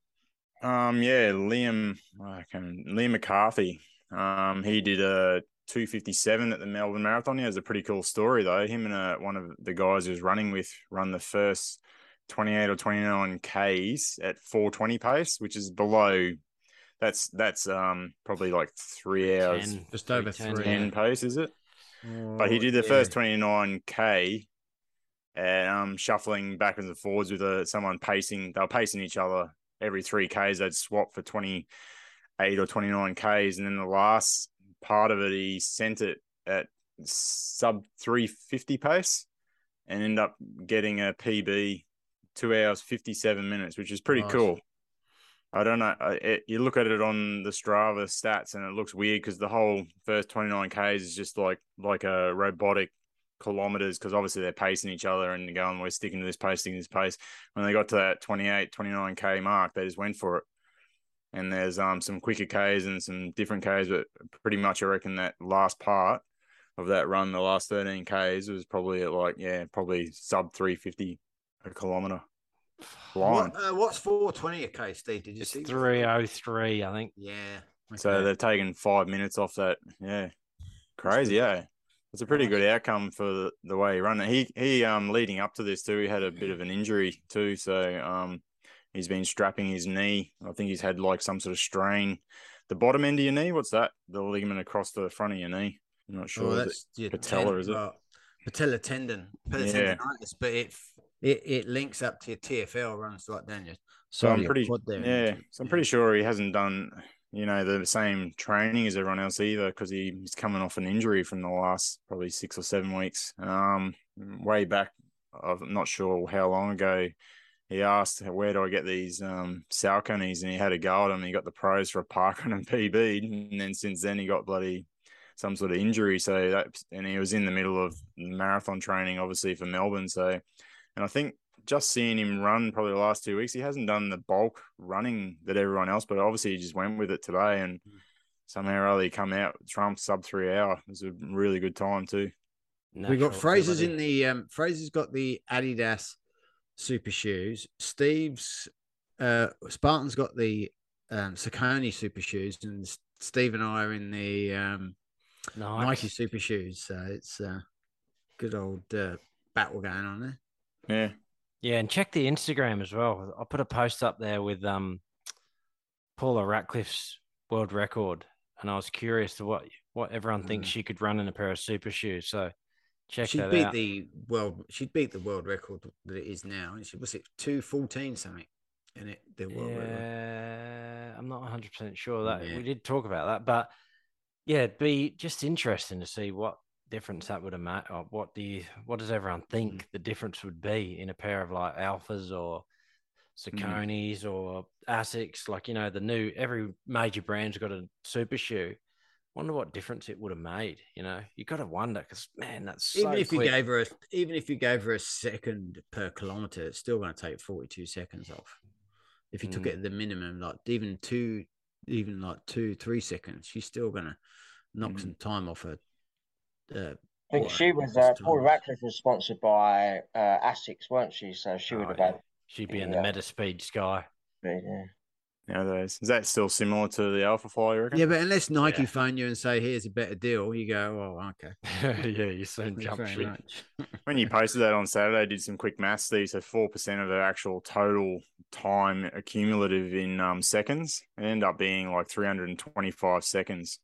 Um, yeah, Liam, I can Liam McCarthy. Um, he did a 257 at the Melbourne Marathon. He has a pretty cool story though. Him and uh, one of the guys he was running with run the first 28 or 29 Ks at 420 pace, which is below. That's that's um probably like three hours
10,
Just over
310,
three.
yeah.
10 pace, is it? But he
Oh,
did the
yeah.
first 29k and um shuffling backwards and forwards with uh, someone pacing. They were pacing each other every three Ks. They'd swap for 28 or 29 Ks. And then the last part of it, he sent it at sub 350 pace and end up getting a PB two hours, 57 minutes, which is pretty
Nice.
cool. I don't know. I- It, you look at it on the Strava stats, and it looks weird because the whole first 29 k's is just like like a robotic kilometers because obviously they're pacing each other and going, we're sticking to this pace, sticking to this pace. When they got to that 28, 29 k mark, they just went for it. And there's um some quicker k's and some different k's, but pretty much I reckon that last part of that run, the last 13 k's, was probably at like yeah, probably sub 350 a kilometer. Blind.
What, uh, what's four twenty a K, Steve? Did you
It's
see?
three oh three, I think.
Yeah.
So
okay.
they've taken five minutes off that. Yeah, crazy. Yeah, it's a pretty good outcome for the, the way he run it. He he um leading up to this too, he had a bit of an injury too. So um he's been strapping his knee. I think he's had like some sort of strain. The bottom end of your knee, what's that? The ligament across the front of your knee. I'm not sure.
oh,
is it?
that's
patella,
ten-
is it?
well, patella tendon, patella
Yeah.
tendonitis, but it, it it links up to your TFL, runs right down your.
So I'm pretty yeah. So I'm pretty sure he hasn't done you know the same training as everyone else either because he's coming off an injury from the last probably six or seven weeks. Um, way back, I'm not sure how long ago. He asked, "Where do I get these um, Sauconys?" And he had a go at them. He got the pros for a parkrun and *laughs* PB, and then since then he got bloody some sort of injury. So that, and he was in the middle of marathon training, obviously for Melbourne. So, and I think just seeing him run probably the last two weeks, he hasn't done the bulk running that everyone else, but obviously he just went with it today and somehow or other he come out Trump sub three hour. It was a really good time too.
we got
Natural
Fraser's
ability.
in the um Fraser's got the Adidas super shoes. Steve's uh Spartan's got the um Saucony super shoes and Steve and I are in the um
Nice.
Nike super shoes. So it's uh good old uh, battle going on there.
Yeah.
Yeah, and check the Instagram as well. I put a post up there with um Paula Ratcliffe's world record, and I was curious to what what everyone thinks she could run in a pair of super shoes. So check
She beat
out.
the world she'd beat the world record that it is now. And she was it two fourteen something in it the world record.
Yeah, I'm not 100 percent sure that
Yeah.
we did talk about that, but yeah, it'd be just interesting to see what difference that would have made. Or what do you, what does everyone think the difference would be in a pair of like Alphas or Sauconys or Asics? Like you know, the new every major brand's got a super shoe. Wonder what difference it would have made. You know, you got to wonder because man, that's so
even if
quick.
you gave her a, even if you gave her a second per kilometer, it's still going to take forty two seconds off. If you took
Mm.
it at the minimum, like even two, even like two, three seconds, she's still going to knock
Mm.
some time off her. Uh,
I think she was, uh. Paula Ratcliffe was sponsored by uh, Asics, weren't she? So she would
Oh,
have
yeah.
had,
she'd be in
Yeah.
the Metaspeed Sky.
yeah.
Nowadays. Is that still similar to the Alpha Fly, you reckon?
Yeah, but unless Nike
Yeah.
phone you and say, "Here's a better deal," you go, "Oh, okay." *laughs*
yeah, you soon
Thank
jump ship. *laughs*
When you posted that on Saturday, I did some quick maths. These so four percent of the actual total time accumulative in um, seconds. It ended up being like three hundred and twenty-five seconds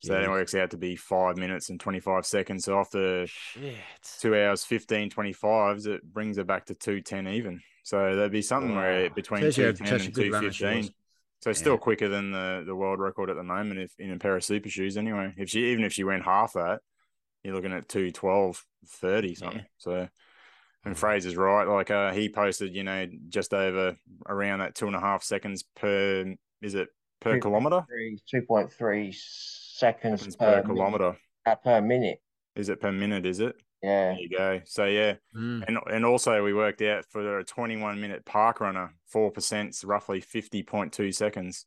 So that works out to be five minutes and 25 seconds. So after
Shit.
two hours 15 25s it brings it back to 210 even. So there'd be something where between
Says
210 and
good runner, she
215
was.
so still quicker than the the world record at the moment if in a pair of super shoes anyway. If she even if she went half that you're looking at 212 30 something. So and Fraser's right. Like uh he posted you know just over around that two and a half seconds per is it per
Two-
kilometer?
Three- 2.3 seconds
Seconds
per,
per kilometer
uh, per minute.
is it per minute is it
Yeah.
there you go so yeah
Mm.
And and also we worked out for a 21 minute park runner, four percent is roughly 50.2 seconds.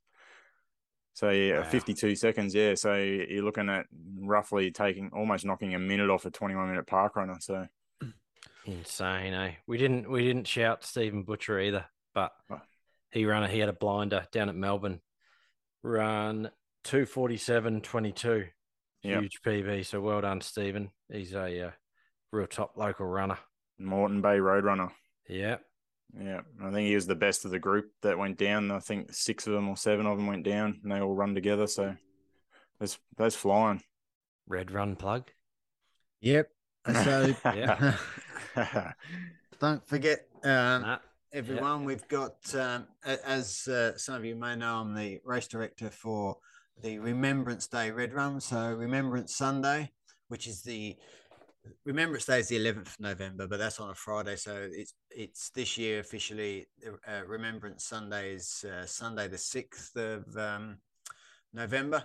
So yeah,
Wow.
52 seconds, yeah. So you're looking at roughly taking almost knocking a minute off a 21 minute park runner. So *clears throat*
Insane, eh? We didn't we didn't shout Stephen Butcher either, but
Oh.
he ran a, he had a blinder down at Melbourne. Run two forty seven twenty two.
Yep.
Huge PB. So well done, Stephen. He's a uh, real top local runner.
Moreton Bay Roadrunner.
Yeah.
Yeah. I think he was the best of the group that went down. I think six of them or seven of them went down and they all run together. So that's that's flying.
Red run plug.
Yep. So *laughs*
Yeah. *laughs*
don't forget, um,
Nah.
everyone. We've got, um, as uh, some of you may know, I'm the race director for the Remembrance Day Red Run. So Remembrance Sunday, which is the Remembrance Day is the 11th of November, but that's on a Friday. So it's it's this year officially uh, Remembrance Sunday is uh, Sunday the 6th of um, November,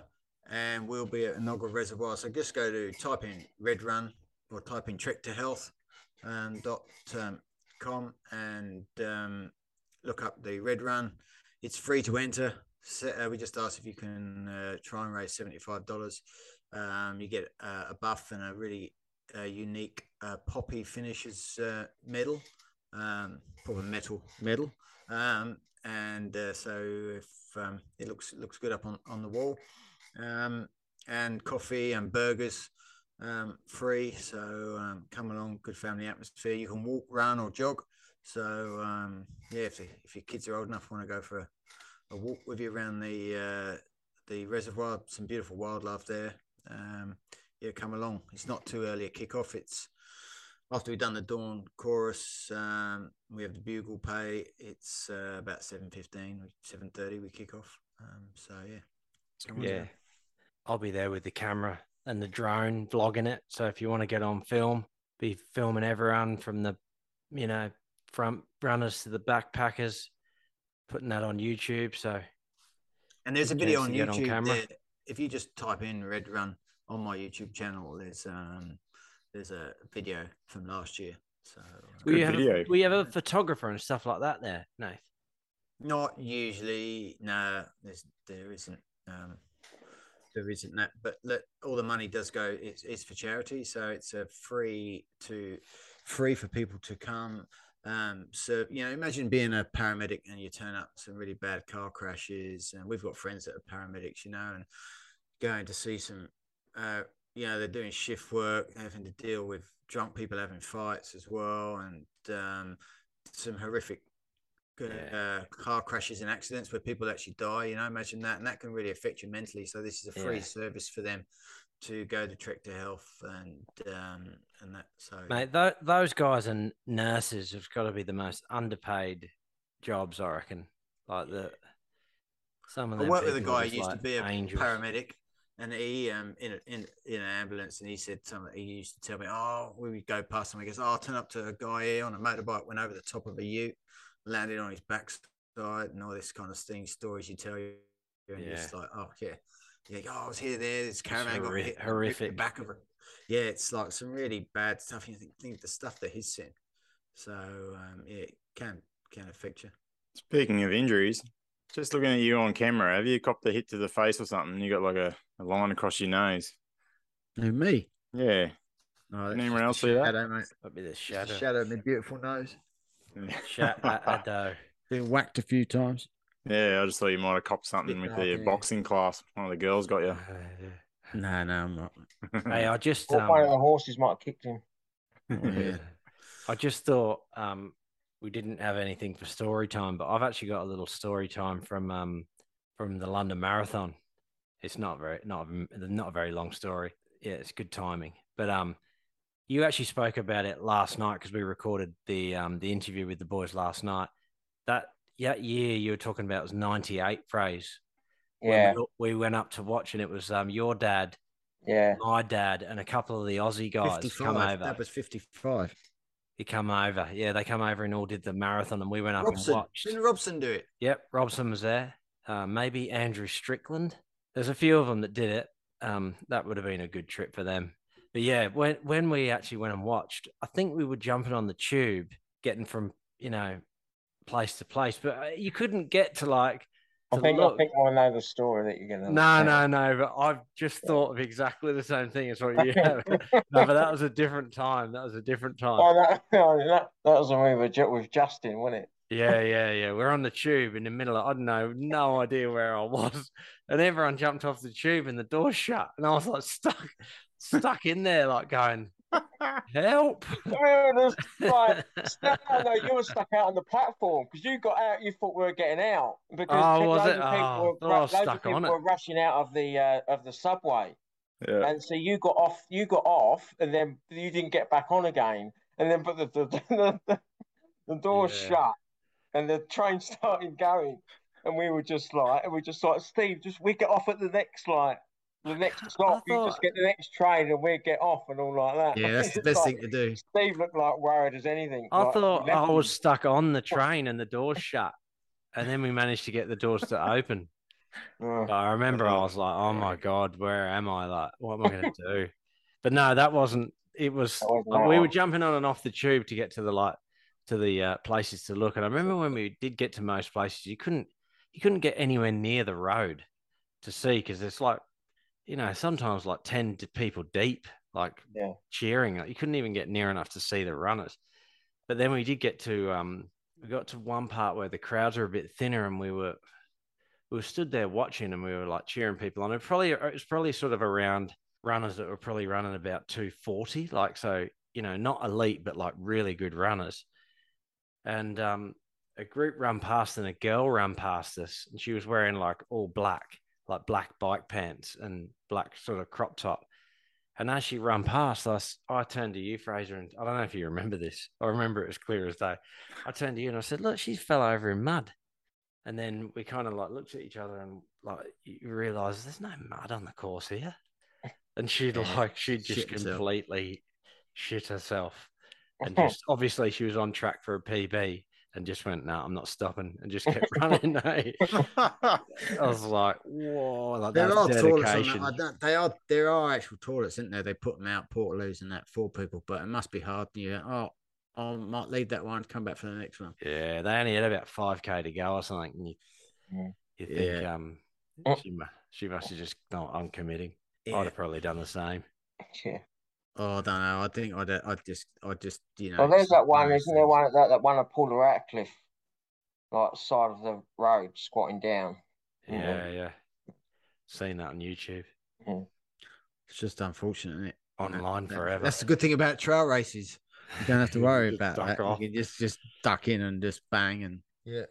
and we'll be at Enoggera Reservoir. So just go to type in Red Run or type in Trek to Health um, dot um, com and um, look up the Red Run. It's free to enter. Uh, we just ask if you can uh, try and raise seventy five dollars. Um, you get uh, a buff and a really uh, unique uh, poppy finishes uh, medal, um, proper metal medal. Um, and so if um, it looks looks good up on, on the wall, um, and coffee and burgers um, free. So come along, good family atmosphere. You can walk, run, or jog. So yeah, if, if your kids are old enough, want to go for a, a walk with you around the uh, the reservoir, some beautiful wildlife there. Um, yeah, come along. It's not too early a kickoff. It's after we've done the dawn chorus. Um, we have the bugle pay. It's uh, about seven fifteen, seven thirty. We kick off. Um, so yeah,
Yeah.
down.
I'll be there with the camera and the drone vlogging it. So if you want to get on film, be filming everyone from the, you know, front runners to the backpackers, putting that on YouTube. So
And there's a video on
get on
YouTube.
camera.
there. If you just type in Red Run on my YouTube channel, there's um there's a video from last year. So
we have,
video.
A, we have a photographer and stuff like that there, Nath.
not usually, no, there's there isn't um there isn't that, but look, all the money does go. It's, it's for charity, so it's a free to free for people to come. Um, so you know, imagine being a paramedic and you turn up some really bad car crashes, and we've got friends that are paramedics, you know, and going to see some, uh, you know, they're doing shift work, having to deal with drunk people having fights as well, and um, some horrific
Yeah.
uh, car crashes and accidents where people actually die. You know, imagine that, and that can really affect you mentally. So this is a free
Yeah.
service for them to go to Trek to Health and um, and that. So
Mate, th- those guys and nurses have got to be the most underpaid jobs, I reckon. Like the some of them.
I worked with a guy who used to be a
angels.
paramedic, and he um in a, in in an ambulance, and he said something. He used to tell me, "Oh, we would go past him. He goes, oh, I'll turn up to a guy here on a motorbike, went over the top of a Ute, landed on his backside, and all this kind of thing stories you tell you." And you're just like, "Oh yeah." Yeah, oh, I was here, there. This caravan got
horri-
hit, ripped the
horrific.
back of it. Yeah, it's like some really bad stuff. You think, think the stuff that he's seen. So um, yeah, it can can affect you.
Speaking of injuries, just looking at you on camera, have you copped a hit to the face or something? You got like a, a line across your nose.
Who me?
Yeah.
Oh,
Can anyone else
a
see that?
Shadow, mate.
That'd be the
Just a
shadow.
shadow of my beautiful nose.
Shadow.
Been whacked a few times.
Yeah, I just thought you might have copped something with
dark
the
in
boxing class. One of the girls got you.
No, no, I'm not. *laughs*
hey, I just
Or one of
um,
the horses might have kicked him. *laughs*
Yeah.
I just thought um, we didn't have anything for story time, but I've actually got a little story time from um, from the London Marathon. it's not very not not a very long story. Yeah, it's good timing. But um, you actually spoke about it last night because we recorded the um the interview with the boys last night. That yeah year you were talking about was ninety eight Fraser.
Yeah,
we, we went up to watch and it was um your dad,
yeah,
my dad, and a couple of the Aussie guys come over.
That was fifty five.
He come over. Yeah, they come over and all did the marathon, and we went up
Robson.
and watched.
Didn't Robson do it?
Yep, Robson was there. Uh, maybe Andrew Strickland. There's a few of them that did it. Um, that would have been a good trip for them. But yeah, when when we actually went and watched, I think we were jumping on the tube, getting from you know place to place, but uh, you couldn't get to like.
I think look. I think I know the story that you're gonna.
No, no, no. But I've just thought of exactly the same thing as what you *laughs* have. no, but that was a different time. That was a different time.
Oh, that, *laughs* that, that was when we were with Justin, wasn't it?
Yeah, yeah, yeah. We're on the tube in the middle of, I don't know, no idea where I was. *laughs* And everyone jumped off the tube and the door shut. And I was like stuck, stuck in there, like going, help.
we were just like, *laughs* no, you were stuck out on the platform because you got out, you thought we were getting out. Because
oh, was it?
Oh,
were, I was stuck
on
it.
were rushing out of the, uh, of the subway.
Yeah.
And so you got off, you got off, and then you didn't get back on again. And then, but the, the, *laughs* the, the, the door yeah. shut and the train *laughs* started going, and we were just like, and we just like, Steve, just we get off at the next like the next stop. Thought... You just get the next train, and we get off, and all like that.
Yeah, that's *laughs* the best like, thing to do.
Steve looked like worried as anything.
I
like,
thought I was stuck on the train and the doors shut, and then we managed to get the doors to open. But I remember I was like, "Oh my god, where am I? Like, what am I going to do?" But no, that wasn't. It was. we were jumping on and off the tube to get to the like to the uh, places to look. And I remember when we did get to most places, you couldn't you couldn't get anywhere near the road to see because it's like you know sometimes like ten people deep, like
yeah.
cheering. Like, you couldn't even get near enough to see the runners. But then we did get to um, we got to one part where the crowds were a bit thinner, and we were we were stood there watching, and we were like cheering people on. It probably it was probably sort of around runners that were probably running about two forty, like so you know not elite but like really good runners and um, a group run past and a girl ran past us, and she was wearing like all black, like black bike pants and black sort of crop top. And as she ran past us, I turned to you, Fraser, and I don't know if you remember this. I remember it as clear as day. I turned to you and I said, "Look, she fell over in mud." And then we kind of like looked at each other and like you realize there's no mud on the course here. And she'd like she just shit completely herself. shit herself and *laughs* just obviously she was on track for a PB and just went, "No, I'm not stopping," and just kept *laughs* running. I was like, "Whoa!" Like,
there are
dedication.
toilets. On they are there are actual toilets, isn't there? They put them out Portaloos and that for people, but it must be hard. Yeah. Oh, I might leave that one. Come back for the next one.
Yeah, they only had about five k to go or something. And you,
yeah.
you think yeah. um, she must, she must have just not uncommitting. Yeah. I'd have probably done the same.
Yeah.
Oh, I don't know. I think I'd, I'd just, I just, you know.
Well, there's that one, isn't there? One that that one of Paula Ratcliffe, like side of the road, squatting down.
Yeah, yeah. Seen that on YouTube.
Yeah.
It's just unfortunate, isn't it?
Online that, forever.
That's the good thing about trail races. You don't have to *laughs* worry about that. Off. You can just just duck in and just bang, and yeah,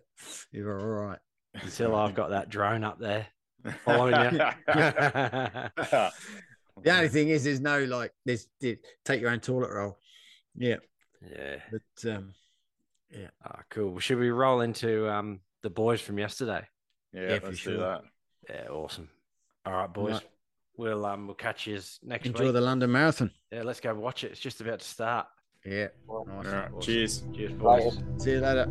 you're all right.
Until I've got that drone up there *laughs* following you. *laughs*
The only thing is, there's no like this. Take your own toilet roll. Yeah.
Yeah.
But um, yeah.
Ah, cool. Should we roll into um the boys from yesterday?
Yeah, yeah let's sure. do that.
Yeah, awesome. All right, boys. Right. We'll um we'll catch you next
Enjoy
week.
the London Marathon.
Yeah, let's go watch it. It's just about to start.
Yeah.
Nice. All right. Awesome. Cheers.
Cheers, boys.
See you later.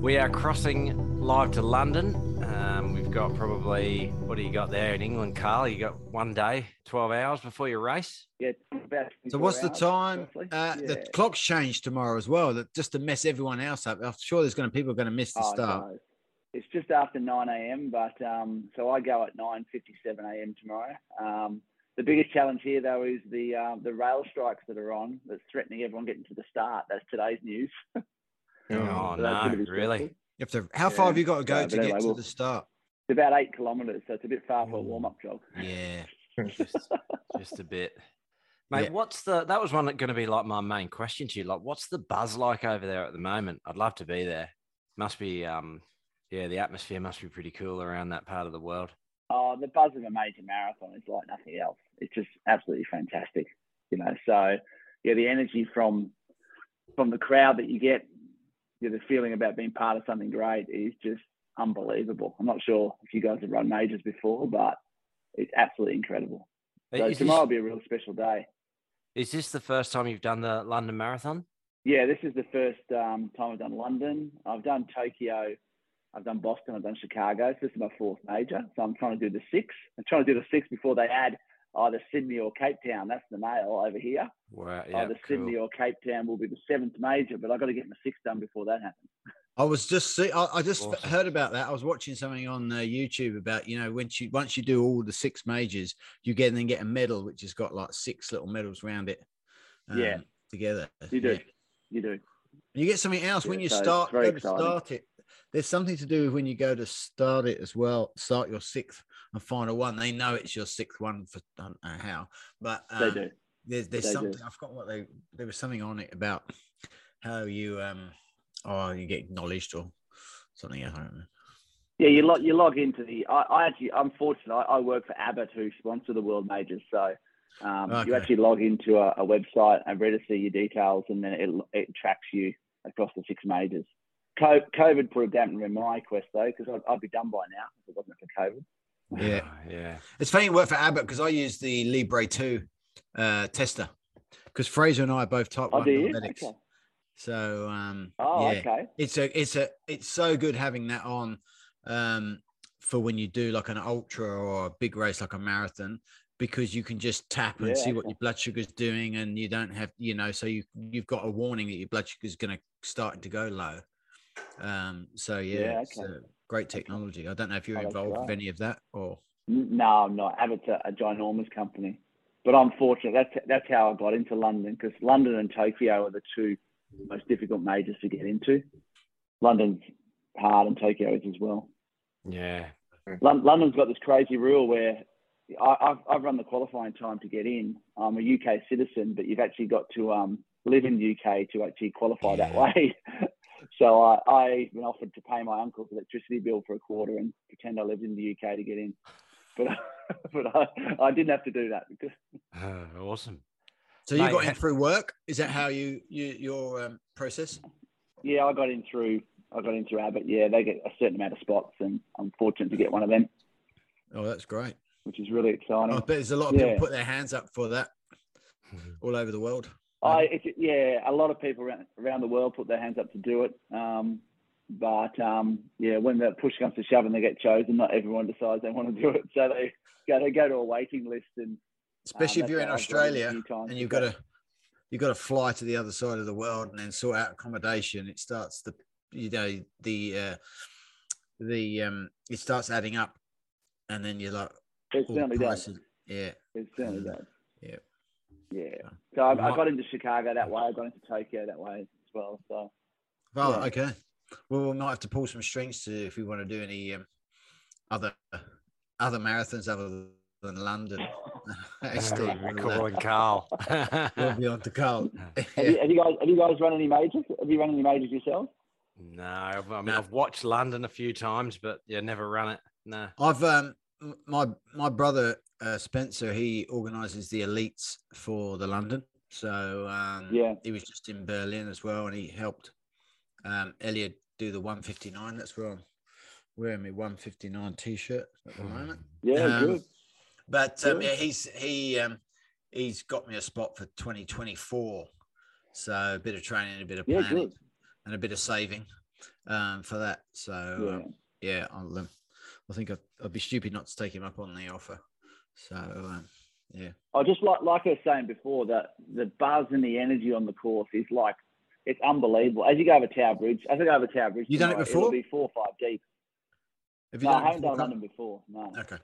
We are crossing live to London. We've got probably what do you got there in England, Carl? You got one day, twelve hours before your race.
Yeah, about.
So what's
the
time? Uh, yeah. The clocks change tomorrow as well, that just to mess everyone else up. I'm sure there's going to people are going to miss the oh, start. No.
It's just after nine a.m., but um, so I go at nine fifty-seven a.m. tomorrow. Um, the biggest challenge here, though, is the um, the rail strikes that are on that's threatening everyone getting to the start. That's today's news. *laughs*
Oh, so no, really?
You have to, how far have you got to go yeah, to get anyway, to the start?
It's about eight kilometres, so it's a bit far for a warm up jog.
Yeah, *laughs* just, just a bit. Mate, yeah. what's the that was one that going to be like my main question to you. Like, what's the buzz like over there at the moment? I'd love to be there. Must be, um, yeah, the atmosphere must be pretty cool around that part of the world.
Oh, the buzz of a major marathon is like nothing else. It's just absolutely fantastic, you know. So, yeah, the energy from from the crowd that you get, you know, the feeling about being part of something great is just unbelievable. I'm not sure if you guys have run majors before, but it's absolutely incredible. So
Is
tomorrow will be a real special day.
is this the first time you've done the London Marathon?
Yeah, this is the first um, time I've done London. I've done Tokyo. I've done Boston. I've done Chicago. So this is my fourth major. So I'm trying to do the six. I'm trying to do the six before they add either Sydney or Cape Town. That's the nail over here.
Wow, yeah,
either Sydney or Cape Town will be the seventh major, but I've got to get my six done before that happens. *laughs*
I was just see, I, I just
Awesome.
heard about that. I was watching something on uh, YouTube about you know once you once you do all the six majors, you get then get a medal which has got like six little medals around it.
Yeah.
um, together.
You do.
Yeah.
You do.
You get something else when you
so
start go to start it. There's something to do with when you go to start it as well. Start your sixth and final one. They know it's your sixth one for I don't know how, but
They
um,
do.
there's there's
They do.
something I forgot what they there was something on it about how you um oh you get acknowledged or something. I don't know.
Yeah, you log you log into the. I, I actually, I'm fortunate. I, I work for Abbott, who sponsor the World Majors. So um, you actually log into a, a website and register your details, and then it it tracks you across the six majors. Co- COVID put a dampener in my quest though, because I'd, I'd be done by now if it wasn't for COVID.
Yeah.
yeah.
It's funny you work for Abbott because I use the Libre 2 uh, tester because Fraser and I are both type
Oh,
1
do you?
diabetics.
Okay.
So um,
Oh,
yeah,
okay.
it's a it's a it's so good having that on um, for when you do like an ultra or a big race like a marathon because you can just tap and
Yeah,
see what
okay.
your blood sugar's doing and you don't have you know so you you've got a warning that your blood sugar's going to start to go low. Um, so yeah,
Yeah, okay.
great technology. I don't know if you're
Oh,
involved with any of that or
No, I'm not. Abbott's a, a ginormous company, but I'm fortunate. That's that's how I got into London because London and Tokyo are the two most difficult majors to get into. London's hard, and Tokyo is as well.
Yeah.
London's got this crazy rule where I, I've, I've run the qualifying time to get in. I'm a UK citizen, but you've actually got to um, live in the UK to actually qualify that way. *laughs* so I, I've been offered to pay my uncle's electricity bill for a quarter and pretend I lived in the UK to get in. But *laughs* but I, I didn't have to do that because
Uh, awesome.
So you
Mate,
got in through work? Is that how you, you your um, process?
yeah, I got in through I got in through Abbott. Yeah, they get a certain amount of spots, and I'm fortunate to get one of them,
Oh, that's great.
which is really exciting.
I bet there's a lot of people put their hands up for that *laughs* all over the world.
I it's, yeah, a lot of people around, around the world put their hands up to do it. Um, but um, yeah, when the push comes to shove and they get chosen, not everyone decides they want to do it. So they go they go to a waiting list, and
Especially if you're in
how I've done it a
Australia and you've got to you've got to fly to the other side of the world and then sort out accommodation. It starts the you know the uh, the um it starts adding up, and then you're like
it
the
certainly does.
prices. Yeah,
It certainly
Mm.
does.
Yeah.
Yeah. So I, I got into Chicago that way. I got into Tokyo that way as well. So
Oh,
Yeah.
okay. Well, we might have to pull some strings to if we want to do any um, other other marathons other than London. Steve,
We're
all that.
calling Carl.
We'll be on to Carl.
have, you, have you guys have you guys run any majors? Have you run any majors yourself?
no, I've- mean,
No.
I've watched London a few times, but yeah, never run it. No.
I've um my my brother uh, Spencer he organises the elites for the London, so um
Yeah.
he was just in Berlin as well, and he helped um Eliud do the 159. That's where I'm wearing my 159 t-shirt at the moment.
Yeah,
Um,
good.
But um, yeah, he's he um, he's got me a spot for 2024. So a bit of training, a bit of planning,
good.
and a bit of saving um, for that. So
Yeah.
um, yeah, I'll, um, I think I'd, I'd be stupid not to take him up on the offer. So um, yeah,
I just like like I was saying before that the buzz and the energy on the course is like it's unbelievable. As you go over Tower Bridge, as I go over Tower Bridge,
You done it before?
It'll be four or five deep.
have you
No,
done
I haven't done? London before. No.
Okay.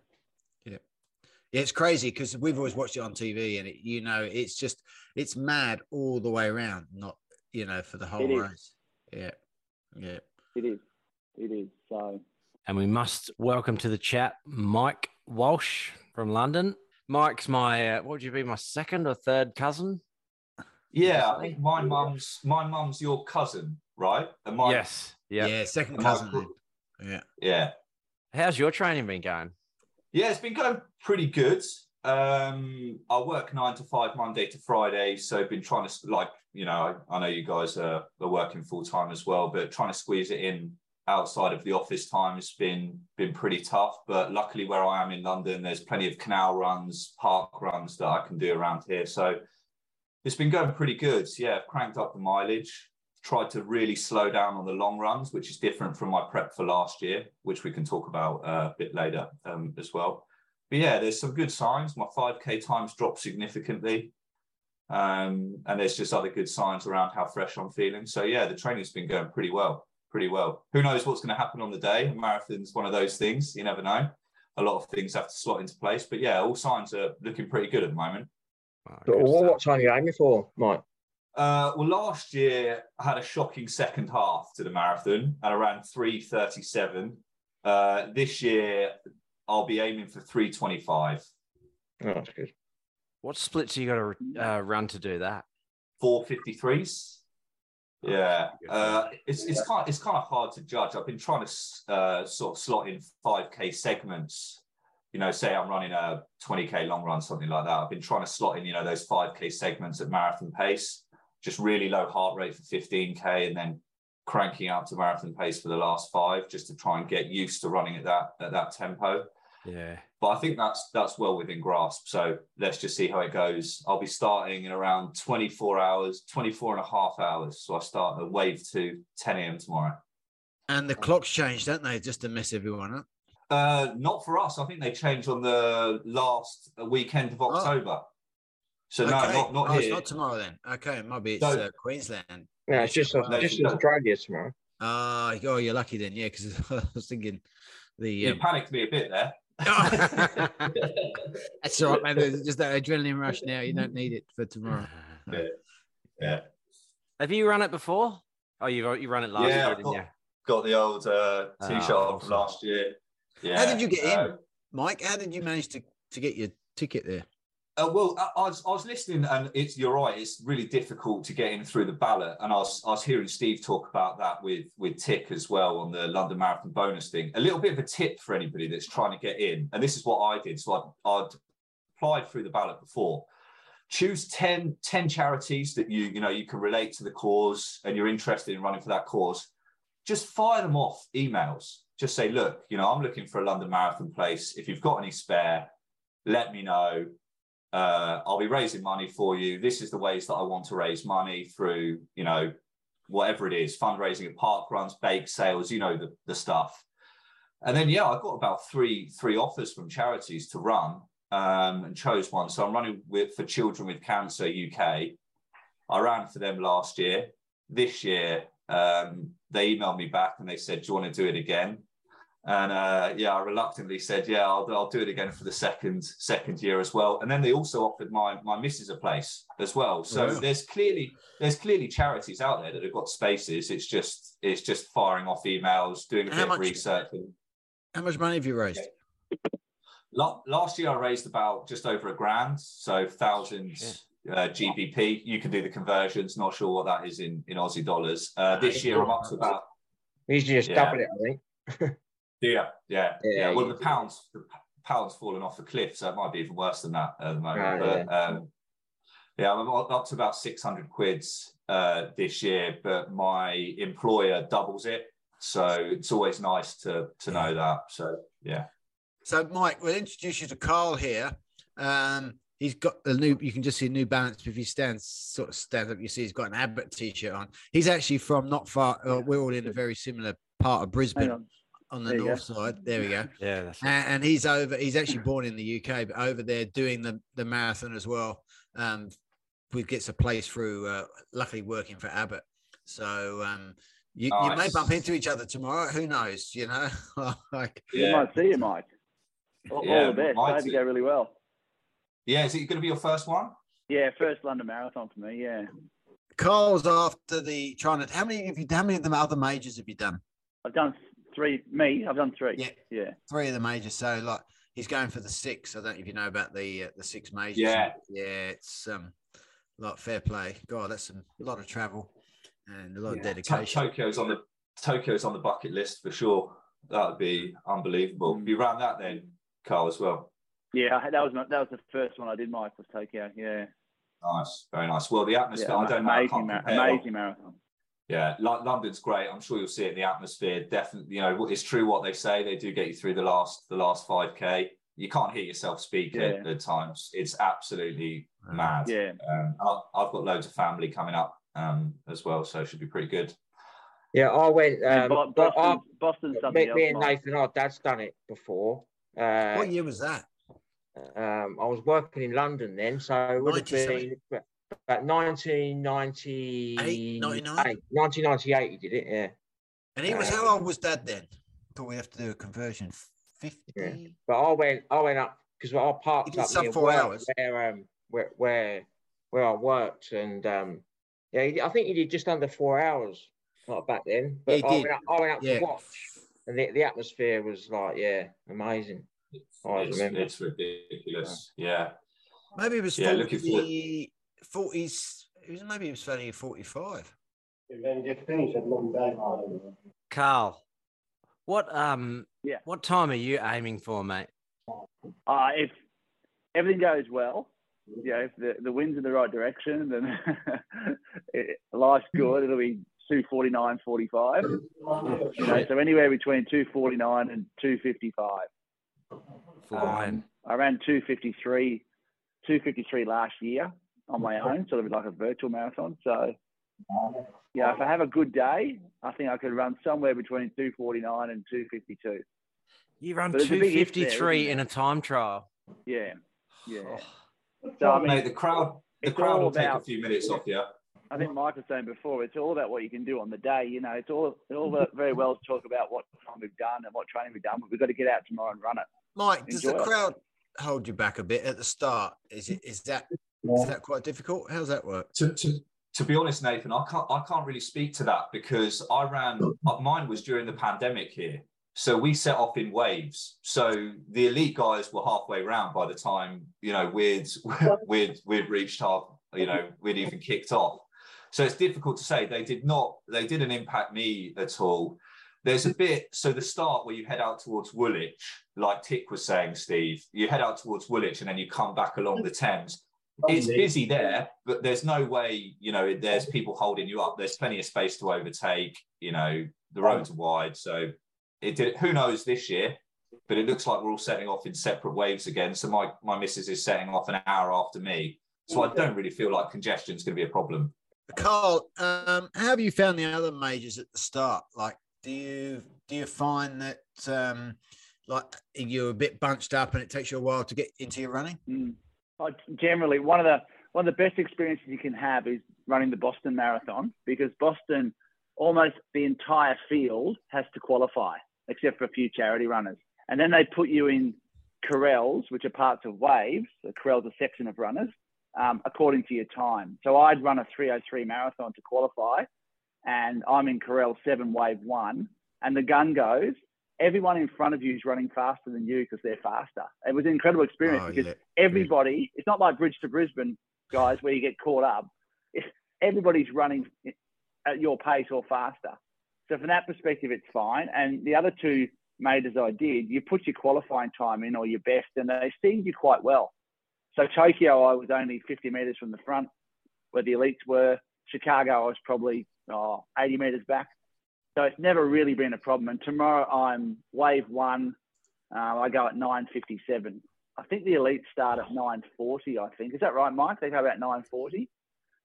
Yeah. Yeah, it's crazy because we've always watched it on TV, and it, you know, it's just it's mad all the way around. Not you know for the whole
It is.
race. Yeah, yeah.
It is. It is. So
And we must welcome to the chat Mike Walsh from London. Mike's my, uh, what would you be, my second or third cousin?
Yeah, I think my mum's my mum's your cousin, right? And my,
yes. Yeah.
Yeah, second
And my
cousin. Yeah.
yeah,
How's your training been going?
Yeah, it's been going pretty good. Um, I work nine to five Monday to Friday, so I've been trying to like you know I, I know you guys are, are working full time as well, but trying to squeeze it in outside of the office time has been been pretty tough. But luckily, where I am in London, there's plenty of canal runs, park runs that I can do around here. So it's been going pretty good. Yeah, I've cranked up the mileage. Tried to really slow down on the long runs, which is different from my prep for last year, which we can talk about uh, a bit later um, as well. But yeah, there's some good signs. My 5K times dropped significantly. Um, and there's just other good signs around how fresh I'm feeling. So yeah, the training's been going pretty well, pretty well. Who knows what's going to happen on the day? A marathon's one of those things. You never know. A lot of things have to slot into place. But yeah, all signs are looking pretty good at the moment.
Wow,
But
good
what, what time are you aiming for, Mike?
Uh, well, last year I had a shocking second half to the marathon and I ran 337. Uh, this year I'll be aiming for 325.
Oh, that's good.
What splits are you got to uh, run to do that?
453s. Yeah, uh, it's it's kind it's kind of hard to judge. I've been trying to uh, sort of slot in 5k segments. You know, say I'm running a 20k long run, something like that. I've been trying to slot in, you know, those 5k segments at marathon pace, just really low heart rate for 15k, and then cranking out to marathon pace for the last five, just to try and get used to running at that at that tempo.
Yeah.
But I think that's that's well within grasp. So let's just see how it goes. I'll be starting in around 24 hours, 24 and a half hours. So I start at wave two, 10 a.m. tomorrow.
And the clocks change, don't they? Just to mess everyone up.
Uh, not for us. I think they changed on the last weekend of October. So no, not not
oh, it's not tomorrow then. Okay, maybe it's
No.
uh, Queensland.
No, it's just
Well,
just
no.
Australia tomorrow.
Ah, oh, you're lucky then, yeah, because *laughs* I was thinking the.
You
Um,
panicked me a bit there. *laughs* *laughs*
That's all right, man. There's just that adrenaline rush now. You don't need it for tomorrow.
Yeah. Yeah.
Have you run it before? Oh, you you run it last
Yeah,
year,
I've
didn't you?
got, got the old uh, t-shirt
awesome.
from last year. Yeah.
How did you get in,
Uh,
Mike? How did you manage to, to get your ticket there?
Uh, well, I, I, was, I was listening, and it's you're right. It's really difficult to get in through the ballot, and I was I was hearing Steve talk about that with with Tick as well on the London Marathon bonus thing. A little bit of a tip for anybody that's trying to get in, and this is what I did. So I, I'd applied through the ballot before. Choose 10, 10 charities that you you know you can relate to the cause, and you're interested in running for that cause. Just fire them off emails. Just say, look, you know, I'm looking for a London Marathon place. If you've got any spare, let me know uh, I'll be raising money for you. This is the ways that I want to raise money through, you know, whatever it is, fundraising at park runs, bake sales, you know, the, the stuff. And then, yeah, I got about three, three offers from charities to run um, and chose one. So I'm running with for Children with Cancer UK. I ran for them last year. This year, um, they emailed me back and they said, Do you want to do it again? And uh, yeah, I reluctantly said, yeah, I'll, I'll do it again for the second second year as well. And then they also offered my my missus a place as well. So
Wow.
there's clearly there's clearly charities out there that have got spaces. It's just it's just firing off emails, doing a
How
bit
much-
of research. And
How much money have you raised?
last year I raised about just over a grand, so thousand uh, GBP. You can do the conversions. Not sure what that is in in Aussie dollars. Uh, this year I'm up to about
We just
Yeah.
double it, I think. *laughs*
Yeah, yeah,
Yeah,
yeah. Well, the pounds, the pounds falling off the cliff, so it might be even worse than that at the moment.
Ah,
but um, yeah, I'm up up to about six hundred quids uh, this year, but my employer doubles it, so it's always nice to to know that. So yeah,
So, Mike, we'll introduce you to Carl here. Um, he's got a new. You can just see a New Balance if he stands sort of stands up. You see, he's got an Abbott t-shirt on. He's actually from not far. Uh, we're all in a very similar part of
Hang
Brisbane
on.
on the
There you
north side. There we go. *laughs*
Yeah, that's
and, and he's over. He's actually born in the UK, but over there doing the the marathon as well. Um, we gets a place through. Uh, luckily, working for Abbott. So um, you, you may bump into each other tomorrow. Who knows? You know, *laughs* like
We
yeah,
might see you, Mike. All,
Yeah,
all the best.
might
I hope you go really well.
yeah. Is it going to be your first one?
Yeah, first London Marathon for me. Yeah,
Carl's after the trying to. How many have you? How many of the other majors have you done?
I've done three. Me, I've done three.
Yeah.
yeah.
Three of the majors. So like he's going for the six. I don't know if you know about the uh, the six majors.
Yeah.
yeah. It's um, like fair play. God, that's some, a lot of travel and a lot of
To-
dedication.
Tokyo's on the Tokyo's on the bucket list for sure. That would be unbelievable. If you ran that, then Carl, as well.
Yeah, that was my, that was the first one I did. Mike was Tokyo. Yeah,
Nice, very nice. Well, the atmosphere,
yeah
I don't know. I
amazing,
can't
mar- amazing marathon.
Yeah, London's great. I'm sure you'll see it in the atmosphere. Definitely, you know, it's true what they say. They do get you through the last the last five k. You can't hear yourself speak at,
Yeah.
at times. It's absolutely mad.
Yeah,
Um, I- I've got loads of family coming up um, as well, so it should be pretty good.
Yeah, I went.
And
Um,
Bo-
but I,
Boston, Boston's something
me, me and Nathan, our dad's done it before. Uh,
What year was that?
um, I was working in London then, so it would have been about 1998.
Eight, 99?
1998, he did it, yeah.
And he was
Uh,
how old was Dad then? Thought we have to do a conversion. Fifty.
But I went, I went up because I parked up
sub four hours.
where um where where where I worked, and um yeah, I think he did just under four hours like back then. But
Yeah, he
I,
did.
went up, I went up
Yeah.
to watch, and the, the atmosphere was like yeah, amazing.
It's,
I
it's,
remember.
it's ridiculous. Yeah.
Maybe it was
Yeah, looking forward-
40, 40s. It was maybe it was only forty-five.
Carl, what um
Yeah.
what time are you aiming for, mate?
Uh, if everything goes well, you know, if the, the wind's in the right direction, then *laughs* it, life's good. It'll be 249, 45. You know, so anywhere between 249 and 255.
Fine.
Um, I ran 253, 253 last year on my own, sort of like a virtual marathon. So, yeah, if I have a good day, I think I could run somewhere between 249 and 252.
you run
but there's a
two
big if there,
fifty three
isn't
in a time trial.
Yeah, yeah.
Oh,
So I mean,
Mate, the crowd, the crowd will take a few minutes off you.
I think Mike was saying before, it's all about what you can do on the day. You know, it's all it's all very well to talk about what time we've done and what training we've done, but we've got to get out tomorrow and run it.
Mike, does the
it.
crowd hold you back a bit at the start? Is it is that is that quite difficult? How's that work?
to, to, to be honest, Nathan, I can't I can't really speak to that because I ran uh, mine was during the pandemic here. So we set off in waves. So the elite guys were halfway round by the time, you know, we'd *laughs* we'd we'd reached half, you know, we'd even kicked off. So it's difficult to say. They did not, they didn't impact me at all. There's a bit, so the start where you head out towards Woolwich, like Tick was saying, Steve, you head out towards Woolwich and then you come back along the Thames it's busy there, but there's no way, you know, there's people holding you up. There's plenty of space to overtake. You know, the roads are wide, so it did. Who knows this year? But it looks like we're all setting off in separate waves again. So my my missus is setting off an hour after me. So I don't really feel like congestion is going to be a problem.
Carl, um, how have you found the other majors at the start? Like, do you do you find that um, like you're a bit bunched up and it takes you a while to get into your running?
Mm. I, generally, one of the one of the best experiences you can have is running the Boston Marathon because Boston, almost the entire field has to qualify except for a few charity runners, and then they put you in corrals, which are parts of waves. So corrals a section of runners um, according to your time. So I'd run a 303 marathon to qualify, and I'm in corral seven, wave one, and the gun goes. Everyone in front of you is running faster than you because they're faster. It was an incredible experience
Oh,
because
yeah.
everybody, it's not like Bridge to Brisbane, guys, where you get caught up. It's, everybody's running at your pace or faster. So from that perspective, it's fine. And the other two majors I did, you put your qualifying time in or your best, and they seemed you quite well. So Tokyo, I was only 50 meters from the front, where the elites were. Chicago, I was probably oh, 80 meters back. So it's never really been a problem. And tomorrow I'm wave one. Uh, I go at 9:57. I think the elites start at 9:40. I think is that right, Mike? They go about 9:40.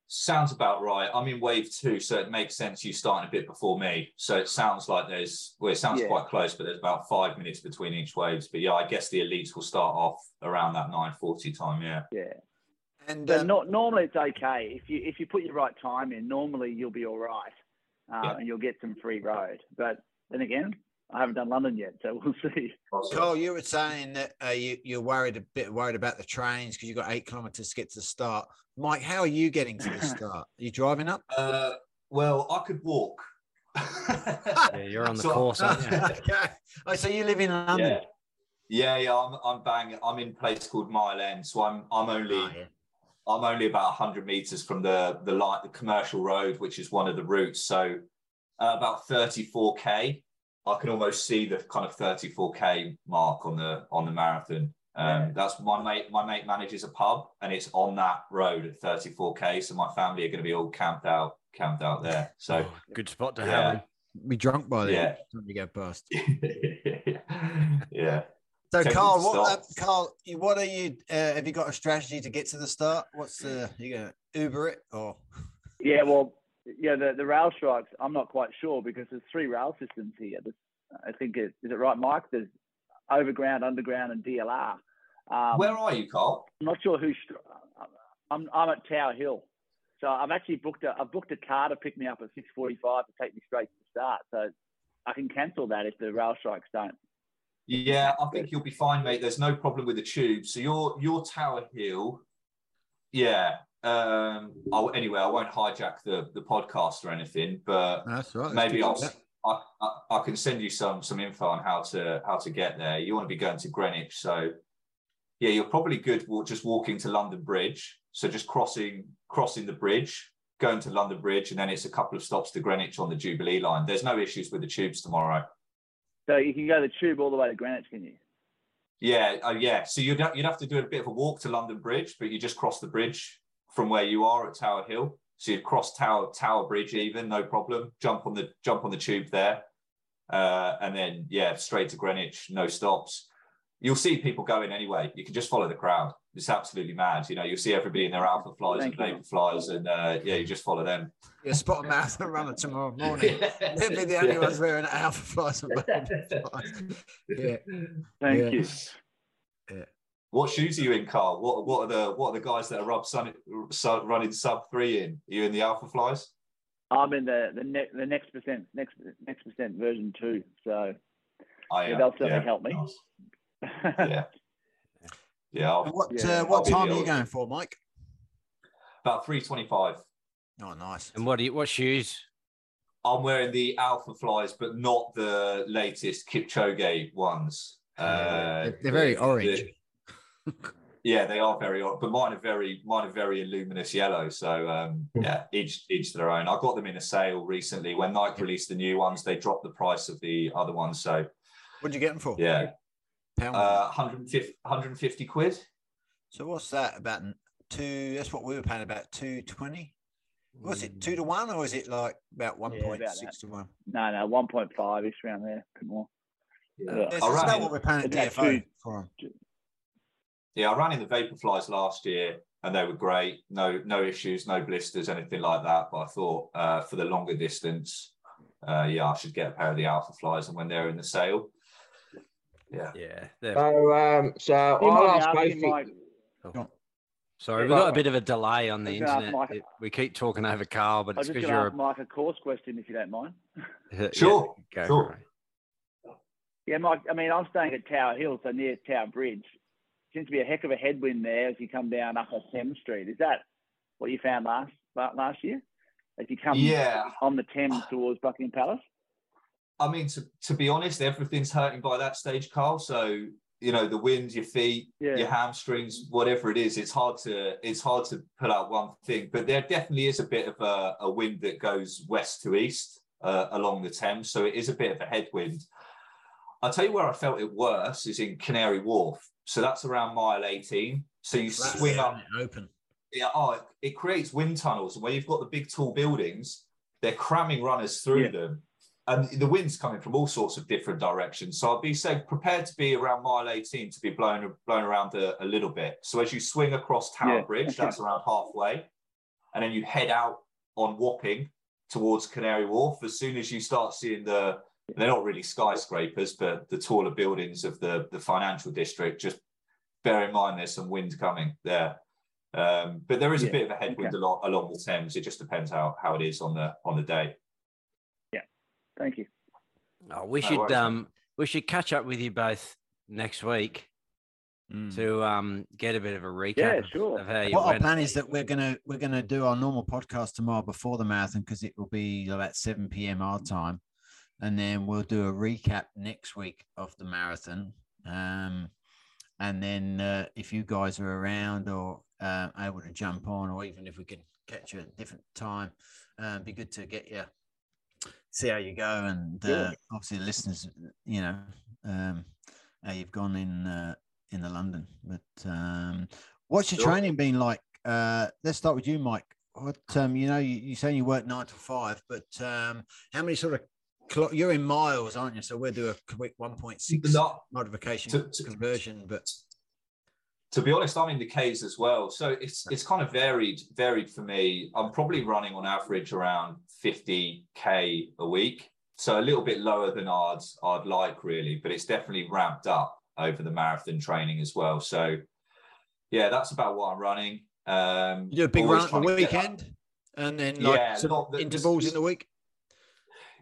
Sounds about right. I'm in wave two, so it makes sense you starting a bit before me. So it sounds like there's well, it sounds
Yeah.
quite close, but there's about five minutes between each waves. But yeah, I guess the elites will start off around that 9:40 time. Yeah.
Yeah.
And
But
um,
not, normally it's okay if you if you put your right time in. Normally you'll be all right, uh,
Yeah.
and you'll get some free road. But then again, I haven't done London yet, so we'll *laughs* see.
Carl, you were saying that uh, you, you're worried a bit worried about the trains because you've got eight kilometers to get to the start. Mike, how are you getting to the *laughs* start? Are you driving up?
Uh, well, I could walk. *laughs*
Yeah, you're on the
So-
course, aren't you?
okay. Oh, so you live in London?
Yeah. Yeah, yeah, I'm I'm bang. I'm in a place called Mile End, so I'm I'm only
Oh, yeah.
I'm only about 100 meters from the the light, the commercial road, which is one of the routes. So uh, about 34k. I can almost see the kind of 34k mark on the on the marathon. Um,
Yeah.
That's my mate. My mate manages a pub, and it's on that road at 34k. So my family are going to be all camped out, camped out there. So
Oh, good spot to
Yeah.
have.
Be drunk by then.
Yeah.
When you go past. *laughs*
yeah.
So, Carl, what, uh. Carl, what are you? Uh, have you got a strategy to get to the start? What's the you gonna Uber it or?
Yeah, well, yeah, the, the rail strikes, I'm not quite sure because there's three rail systems here. There's, I think it is it right, Mike? There's overground, underground, and DLR. Um,
Where are you, Carl?
I'm not sure who's. I'm I'm at Tower Hill, so I've actually booked a I've booked a car to pick me up at 6:45 to take me straight to the start. So I can cancel that if the rail strikes don't.
Yeah, I think you'll be fine, mate. There's no problem with the tube. So your your Tower Hill, yeah. Um. I'll, anyway, I won't hijack the the podcast or anything, but
That's right.
maybe I'll. I, I, I can send you some some info on how to how to get there. You want to be going to Greenwich, so yeah, you're probably good just walking to London Bridge. So just crossing crossing the bridge, going to London Bridge, and then it's a couple of stops to Greenwich on the Jubilee line. There's no issues with the tubes tomorrow.
So you can go the tube all the way to Greenwich, can you?
Yeah, uh, yeah. So you'd ha- you'd have to do a bit of a walk to London Bridge, but you just cross the bridge from where you are at Tower Hill. So you'd cross Tower Tower Bridge even, no problem. Jump on the jump on the tube there, uh, and then yeah, straight to Greenwich, no stops. You'll see people going anyway. You can just follow the crowd. It's absolutely mad. You know, you'll see everybody in their alpha flies
Thank
and
you.
vapor flies, and uh, yeah, you just follow them.
You'll spot a marathon runner tomorrow morning. *laughs* They'll be the only
Yeah.
ones wearing alpha flies and Vapor flies. Yeah.
Thank
Yeah.
you.
What shoes are you in, Carl? What what are the what are the guys that are up sun, sun, running sub three in? Are you in the alpha flies?
I'm in the the, ne- the next percent next next percent version two. So
I,
yeah, they'll certainly help me.
nice. Yeah. *laughs* Yeah, I'll-
what
Yeah,
uh, what
I'll
time are you going for, Mike?
about 325.
Oh, nice.
And what do you what shoes?
I'm wearing the Alpha Flies, but not the latest Kipchoge ones. Uh,
They're- they're very orange.
the- *laughs* yeah, they are very orange, but mine are very mine are very luminous yellow. So um, yeah, each each their own. I got them in a sale recently when Nike released the new ones. They dropped the price of the other ones. So
What'd you get them for?
yeah,
Pound.
uh, 150, 150 quid.
so what's that? About two? That's what we were paying. About two twenty. Was it two to one, or is it like about one
Yeah,
point
about
six to one?
no, no, one point five ish around there, a bit more.
Yeah.
Yeah.
Yes,
I ran
about
in-
what we're paying at DFO
two-
for 'em.
Yeah, I ran in the Vaporflies last year and they were great. No, no issues, no blisters, anything like that. But I thought uh, for the longer distance, uh, yeah, I should get a pair of the Alpha Flies and when they're in the sale. Yeah.
Yeah. they're-
So, um, so I'll ask both.
asking,
you-
Sorry, we've got a bit of a delay on the
I was gonna ask
internet.
Mike-
It- we keep talking over Carl, but
I was
it's
just
because
going
you're
ask Mike a course question if you don't mind.
a *laughs* yeah,
Sure,
go
sure.
Yeah, Mike. I mean, I'm staying at Tower Hill, so near Tower Bridge. Seems to be a heck of a headwind there as you come down up Upper Thames Street. Is that what you found last last year? As you come
Yeah.
on the Thames towards Buckingham Palace?
I mean, to, to be honest, everything's hurting by that stage, Carl. So, you know, the wind, your feet,
Yeah.
your hamstrings, whatever it is, it's hard to it's hard to pull out one thing. But there definitely is a bit of a, a wind that goes west to east uh, along the Thames. So it is a bit of a headwind. I'll tell you where I felt it worse is in Canary Wharf. So that's around mile 18. So you
That's
swing up
open.
yeah, oh, it, it creates wind tunnels, and where you've got the big tall buildings, they're cramming runners through
Yeah.
them, and the wind's coming from all sorts of different directions. So I'd be say prepared to be around mile 18 to be blown blown around a, a little bit. So as you swing across Tower
Yeah,
Bridge, that's around halfway, and then you head out on Wapping towards Canary Wharf. As soon as you start seeing the they're not really skyscrapers, but the taller buildings of the, the financial district, just bear in mind there's some wind coming there. Um, but there is a bit of a headwind
okay.
along, along the Thames. It just depends how, how it is on the on the day.
Thank you.
Oh, we
No
should
worries,
um we should catch up with you both next week
Mm.
to um get a bit of a recap
Yeah, sure.
of how you
What our plan is that we're gonna we're gonna do our normal podcast tomorrow before the marathon because it will be about seven p.m. our time, and then we'll do a recap next week of the marathon. Um, and then uh, if you guys are around or uh, able to jump on, or even if we can catch you at a different time, uh, be good to get you see how you go, and uh,
Yeah.
obviously the listeners, you know, um, how you've gone in uh, in the London. But um, what's your
Sure.
training been like? Uh, let's start with you, Mike. What um, you know, you, you saying you work nine to five, but um, how many sort of you're in miles, aren't you? So we'll do a quick one point six
Not-
modification
To- to-
conversion, but
to be honest, I'm in the K's as well. So it's it's kind of varied, varied for me. I'm probably running on average around 50k a week. So a little bit lower than I'd I'd like really, but it's definitely ramped up over the marathon training as well. So yeah, that's about what I'm running. Um
you do a big run at the
trying to get that-
weekend, and then like
Yeah,
sort
not the- the-
intervals in the week.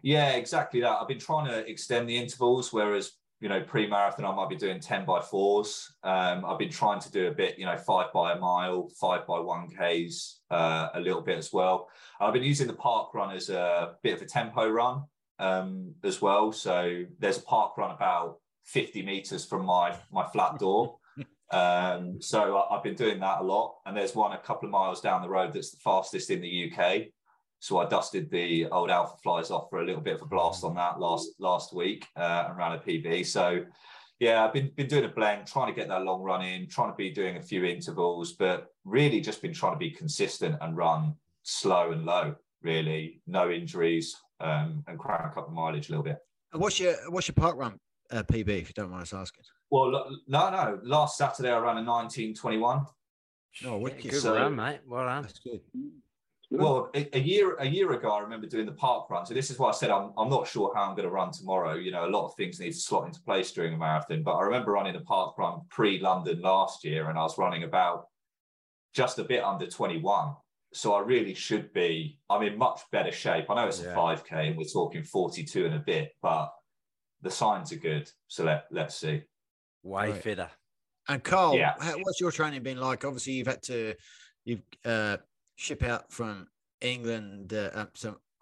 Yeah, exactly that. I've been trying to extend the intervals, whereas you know pre-marathon I might be doing ten by fours. Um, I've been trying to do a bit, you know, five by a mile, five by one k's, uh, a little bit as well. I've been using the park run as a bit of a tempo run um, as well. So there's a park run about fifty meters from my my flat door. *laughs* Um, so I- I've been doing that a lot, and there's one a couple of miles down the road that's the fastest in the UK. So I dusted the old Alpha Flies off for a little bit of a blast on that last last week uh, and ran a PB. So yeah, I've been been doing a blend, trying to get that long run in, trying to be doing a few intervals, but really just been trying to be consistent and run slow and low. Really, no injuries um, and crank up the mileage a little bit.
And what's your what's your park run uh, PB if you don't mind us asking?
Well, no, no. Last Saturday I ran a 1921.
Oh, wicked.
Good
So-
run, mate. Well done.
That's good.
Good.
Well, a, a year a year ago, I remember doing the park run. So this is why I said I'm I'm not sure how I'm going to run tomorrow. You know, a lot of things need to slot into place during a marathon. But I remember running a park run pre London last year, and I was running about just a bit under 21. So I really should be. I'm in much better shape. I know it's
Yeah.
a 5k, and we're talking 42 and a bit, but the signs are good. So let let's see.
Way
Right.
fitter.
And Carl,
Yeah.
how, what's your training been like? Obviously, you've had to you've uh, ship out from England, uh,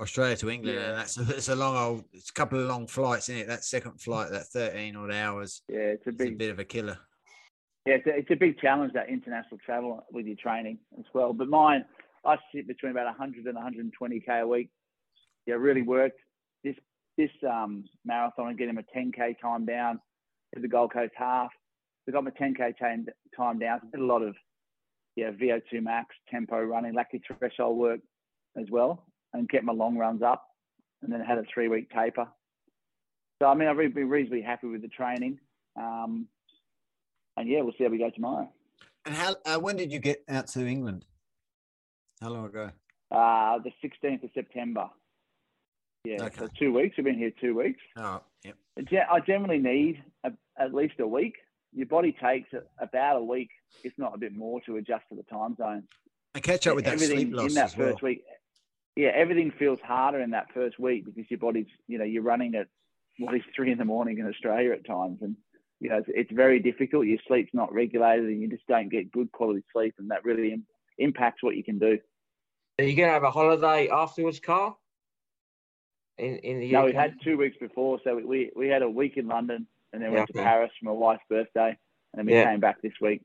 Australia to England,
Yeah.
and that's a, it's a long old, it's a couple of long flights, isn't it? That second flight, that thirteen odd hours,
Yeah, it's a
it's a bit of a killer.
Yeah, it's a, it's a big challenge that international travel with your training as well. But mine, I sit between about 100 and 120k a week. Yeah, really worked this this um, marathon and getting a 10k time down to the Gold Coast half. We got my 10k time time down. So did a lot of yeah VO2 max tempo running, lactic threshold work as well, and kept my long runs up. And then had a three week taper. So I mean, I've been reasonably happy with the training. Um, and yeah, we'll see how we go tomorrow.
And how? Uh, when did you get out to England? How long ago?
Uh, the 16th of September. Yeah, so
Okay.
two weeks. We've been here two weeks.
Oh, yep.
I generally need a, at least a week. Your body takes about a week, if not a bit more, to adjust to the time zone.
And catch up with that sleep loss
in that
as well.
first week. Yeah, everything feels harder in that first week because your body's, you know, you're running at what is three in the morning in Australia at times, and you know it's, it's very difficult. Your sleep's not regulated, and you just don't get good quality sleep, and that really im- impacts what you can do.
Are you going to have a holiday afterwards, Carl? In in the
No,
UK?
we had two weeks before, so we we had a week in London, and then
Yeah,
went to
okay.
Paris for my wife's birthday, and then we
Yeah.
came back this week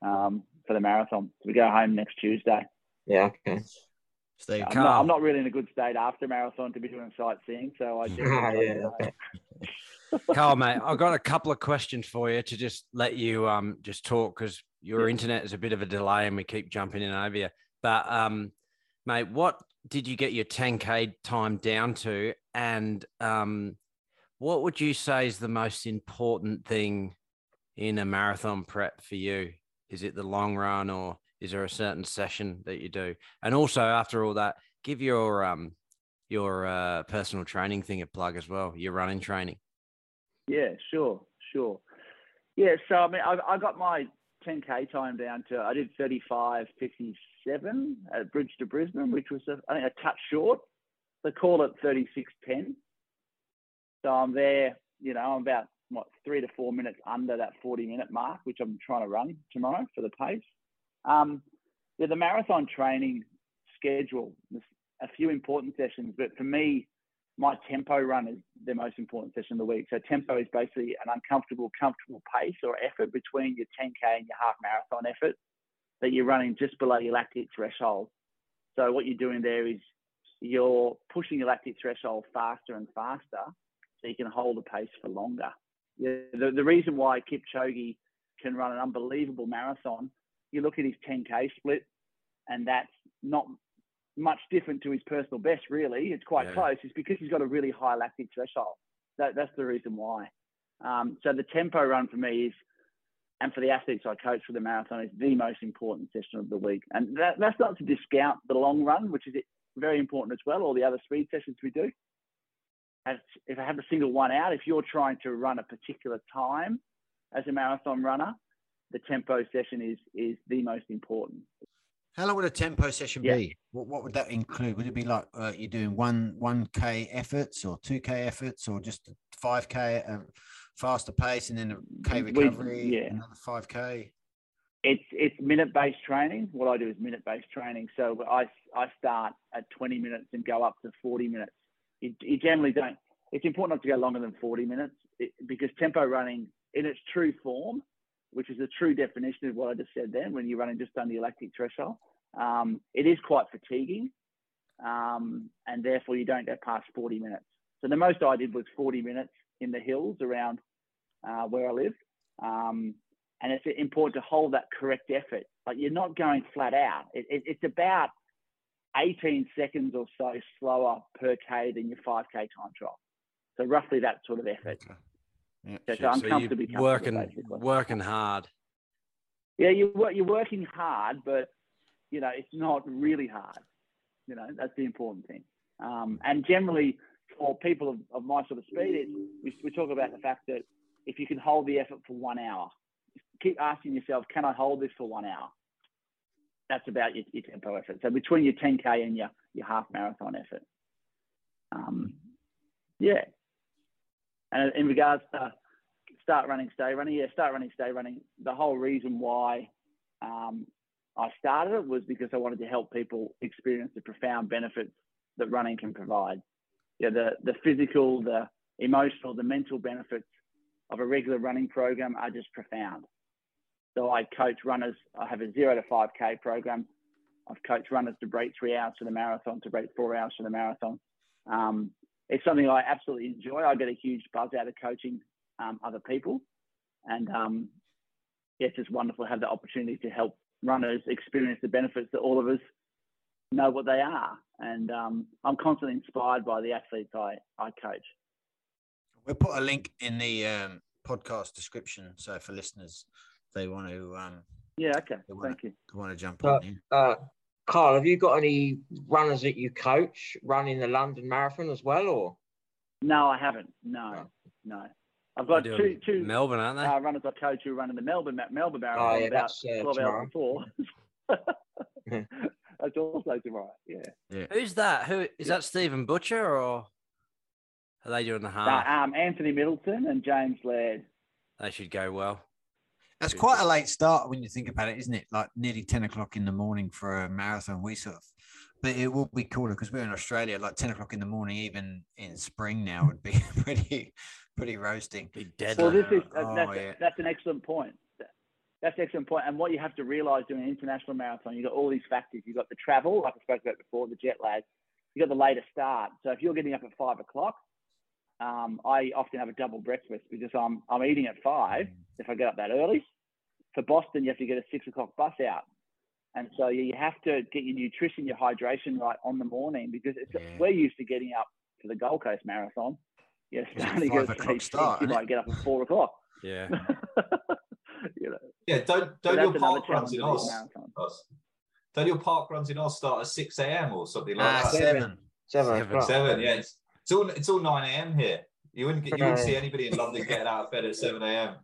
um, for the marathon. So we go home next Tuesday.
Yeah, okay.
Steve,
I'm not, I'm not really in a good state after marathon to be doing sightseeing, so I generally *laughs* try to
yeah,
get
okay. *laughs*
Carl, mate, I've got a couple of questions for you to just let you um just talk because your internet is a bit of a delay and we keep jumping in over you. But um, mate, what did you get your 10k time down to? And um, what would you say is the most important thing in a marathon prep for you? Is it the long run or is there a certain session that you do? And also after all that, give your um your uh, personal training thing a plug as well, your running training.
Yeah, sure, sure. Yeah, so I mean, I, I got my 10k time down to I did 35:57 at Bridge to Brisbane, which was a, I think a touch short. They call it 36:10. So I'm there, you know, I'm about what three to four minutes under that 40 minute mark, which I'm trying to run tomorrow for the pace. Um, yeah, the marathon training schedule, there's a few important sessions, but for me, my tempo run is the most important session of the week. So tempo is basically an uncomfortable, comfortable pace or effort between your 10k and your half marathon effort that you're running just below your lactic threshold. So what you're doing there is you're pushing your lactic threshold faster and faster you can hold the pace for longer. Yeah, the, the reason why Kipchoge can run an unbelievable marathon, you look at his 10K split, and that's not much different to his personal best, really. It's quite
Yeah.
close. It's because he's got a really high lactic threshold. That, that's the reason why. Um, so the tempo run for me is, and for the athletes I coach for the marathon, is the most important session of the week. And that, that's not to discount the long run, which is very important as well, or the other speed sessions we do. As, if I have a single one out, if you're trying to run a particular time as a marathon runner, the tempo session is is the most important.
How long would a tempo session
Yeah.
be? What, what would that include? Would it be like uh, you're doing one one k efforts or two k efforts or just five k uh, faster pace and then a k
We-
recovery,
yeah.
another five k?
It's it's minute based training. What I do is minute based training. So I I start at 20 minutes and go up to 40 minutes. You, you generally don't. It's important not to go longer than 40 minutes because tempo running in its true form, which is the true definition of what I just said then, when you're running just under your lactic threshold, um, it is quite fatiguing, um, and therefore you don't go past 40 minutes. So the most I did was 40 minutes in the hills around uh, where I live. Um, and it's important to hold that correct effort. Like you're not going flat out. It, it, it's about 18 seconds or so slower per k than your 5k time trial. So roughly that sort of effort.
Yeah.
So, so I'm
so
comfortably comfortable,
working
basically.
working hard.
Yeah, you you're working hard, but you know it's not really hard. You know that's the important thing. Um, and generally, for people of, of my sort of speed, it's, we, we talk about the fact that if you can hold the effort for one hour, keep asking yourself, can I hold this for one hour? That's about your, your tempo effort. So between your 10k and your your half marathon effort. Um, yeah. And in regards to start running, stay running. Yeah, start running, stay running. The whole reason why um, I started it was because I wanted to help people experience the profound benefits that running can provide. Yeah, the the physical, the emotional, the mental benefits of a regular running program are just profound. So I coach runners. I have a zero to five k program. I've coached runners to break three hours for the marathon, to break four hours for the marathon. Um, it's something I absolutely enjoy. I get a huge buzz out of coaching um, other people. And um, yeah, it's just wonderful to have the opportunity to help runners experience the benefits that all of us know what they are. And um, I'm constantly inspired by the athletes I, I coach.
We'll put a link in the um, podcast description. So for listeners, they want to um,
Yeah, okay.
They wanna-
Thank you.
they want to jump
Uh,
on. Yeah.
Uh, Carl, have you got any runners that you coach running the London Marathon as well, or?
No, I haven't. No, no. I've got two,
doing
two
Melbourne, aren't they?
uh, runners I coach who run in the Melbourne, Ma- Melbourne
Oh,
Marathon
yeah,
about
that's, uh,
12
tomorrow.
hours before. *laughs* that's also tomorrow. Yeah.
Who's that? Who is that? Stephen Butcher or are they doing the half?
Uh, um, Anthony Middleton and James Laird.
they should go well.
That's quite a late start when you think about it, isn't it? Like nearly 10 o'clock in the morning for a marathon. We sort of, but it will be cooler because we're in Australia. Like 10 o'clock in the morning, even in spring now, would be *laughs* pretty, pretty roasting.
Be deadly.
Well, this is uh,
Oh,
that's,
yeah.
that's an excellent point. That's an excellent point. And what you have to realise doing an international marathon, you've got all these factors. You've got the travel, like I spoke about before, the jet lag. You've got the later start. So if you're getting up at five o'clock, um, I often have a double breakfast because I'm I'm eating at five if I get up that early. For Boston, you have to get a six o'clock bus out. And so you you have to get your nutrition, your hydration right on the morning because it's,
Yeah.
we're used to getting up for the Gold Coast Marathon. You're
It's a
starting
five o'clock start,
you might get up at four o'clock.
Yeah. *laughs*
you know,
Yeah, don't don't your park runs in
of
Oz. Don't your park runs in Oz start at six a.m. or something like
Ah,
that?
seven.
Seven,
Seven.
o'clock.
Seven, yeah. It's, it's all it's all nine a.m. here. You wouldn't get, you wouldn't see anybody in London getting out of bed at *laughs* seven a.m.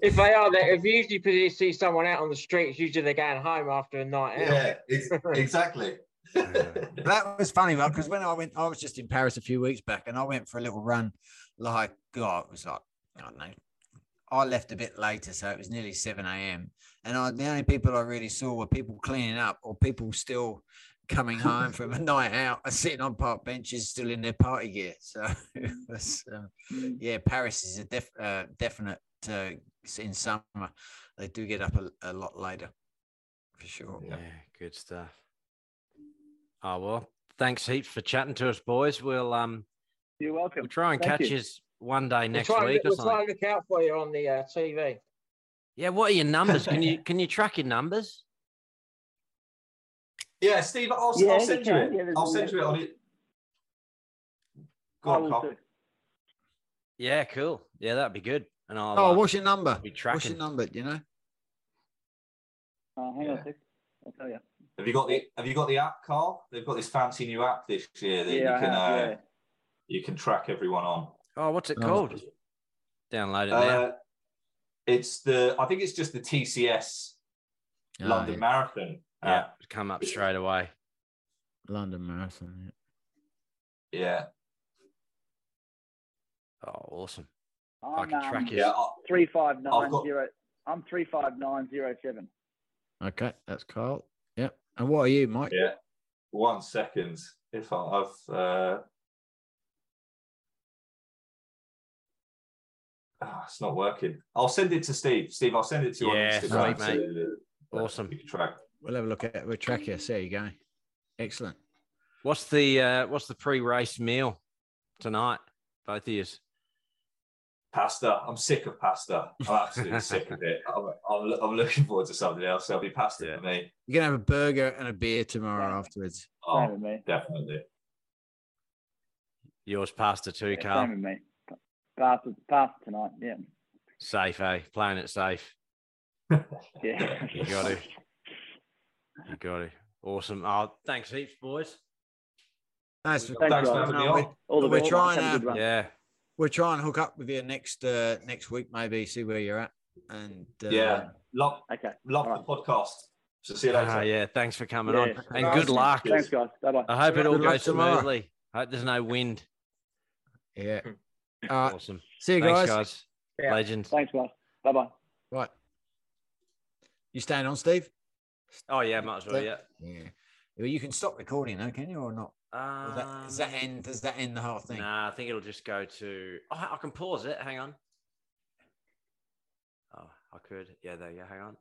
If they are there, if you usually see someone out on the streets, usually they're going home after a night out.
yeah, ex- *laughs* exactly.
That was funny, well, because when I went, I was just in Paris a few weeks back, and I went for a little run. Like, God, it was like I don't know. I left a bit later, so it was nearly seven a.m. And I, the only people I really saw were people cleaning up, or people still coming home from a night out and sitting on park benches, still in their party gear. So *laughs* was, um, yeah, Paris is a def, uh, definite. Uh, in summer, they do get up a, a lot later, for sure.
Yeah, good stuff. Oh well, thanks heaps for chatting to us, boys. We'll um
You're welcome.
we'll try and
Thank
catch
you.
you one day next
we'll try,
week
and,
or
we'll try and look out for you on the uh, TV.
Yeah, what are your numbers? Can you *laughs* can you track your numbers?
Yeah, Steve, I'll,
Yeah,
I'll send you it.
Yeah,
I'll send you it on it. Go on,
will
Carl.
Yeah, cool. Yeah, that'd be good. And I'll
Oh,
uh,
what's your number?
be
What's your number? Do you know?
Uh, hang on a sec. I'll tell you.
Have you got the Have you got the app, Carl? They've got this fancy new app this year that
Yeah,
you can
have,
uh,
yeah.
you can track everyone on.
Oh, what's it
Oh.
called? Download it now.
Uh, it's the I think it's just the TCS
Oh,
London
yeah.
Marathon.
Yeah,
app.
come up straight away.
London Marathon.
Yeah, yeah.
Oh, awesome. I
I'm
can track
um,
you.
yeah. I-
three five
I've
nine
got-
zero. I'm three five nine zero seven.
Yeah. Okay, that's Carl. Yep. And what are you, Mike?
Yeah. One second. If I, I've uh ah, it's not working. I'll send it to Steve. Steve, I'll send it to you
Yeah,
on Instagram.
sweet, mate.
to-
Awesome.
Track.
We'll have a look at it. We'll track you. There you go. Excellent.
What's the uh, what's the pre-race meal tonight? Both of you.
Pasta. I'm sick of pasta. I'm absolutely sick of it. *laughs* I'm, I'm, I'm looking forward to something else. There'll be pasta
Yeah.
for me.
You're gonna have a burger and a beer tomorrow
Yeah.
afterwards.
Same
Oh,
with me.
definitely.
Yours pasta too,
Yeah,
Carl.
same with me. Pasta, pasta tonight. Yeah.
Safe, eh? Playing it safe. *laughs*
Yeah.
You got to. You got it. Awesome. Oh, thanks heaps, boys.
Thanks,
Thanks for
guys.
having me
No,
on.
we-
All the
We're
best.
trying,
Have a good
uh.
Yeah.
We'll try and hook up with you next uh, next week, maybe see where you're at. And uh,
Yeah. Love,
Okay.
love
All
the podcast. So see you later.
Ah, yeah. Thanks for coming
Yeah.
on. And
Nice.
good luck.
Thanks, guys. Bye bye.
I hope it all
Good luck
goes
tomorrow.
smoothly. Hope there's no wind.
yeah. *laughs* All right.
Awesome.
See you
Thanks,
guys.
guys.
Yeah.
Legends.
Thanks, guys. Bye bye.
Right. You staying on, Steve?
Oh, yeah, might as well. Yeah.
Yeah. Well, you can stop recording, though, can you, or not? Or does that, does that
Um,
end? Does that end the whole thing?
Nah, I think it'll just go to. Oh, I can pause it. Hang on. Oh, I could. Yeah, there you go. Hang on.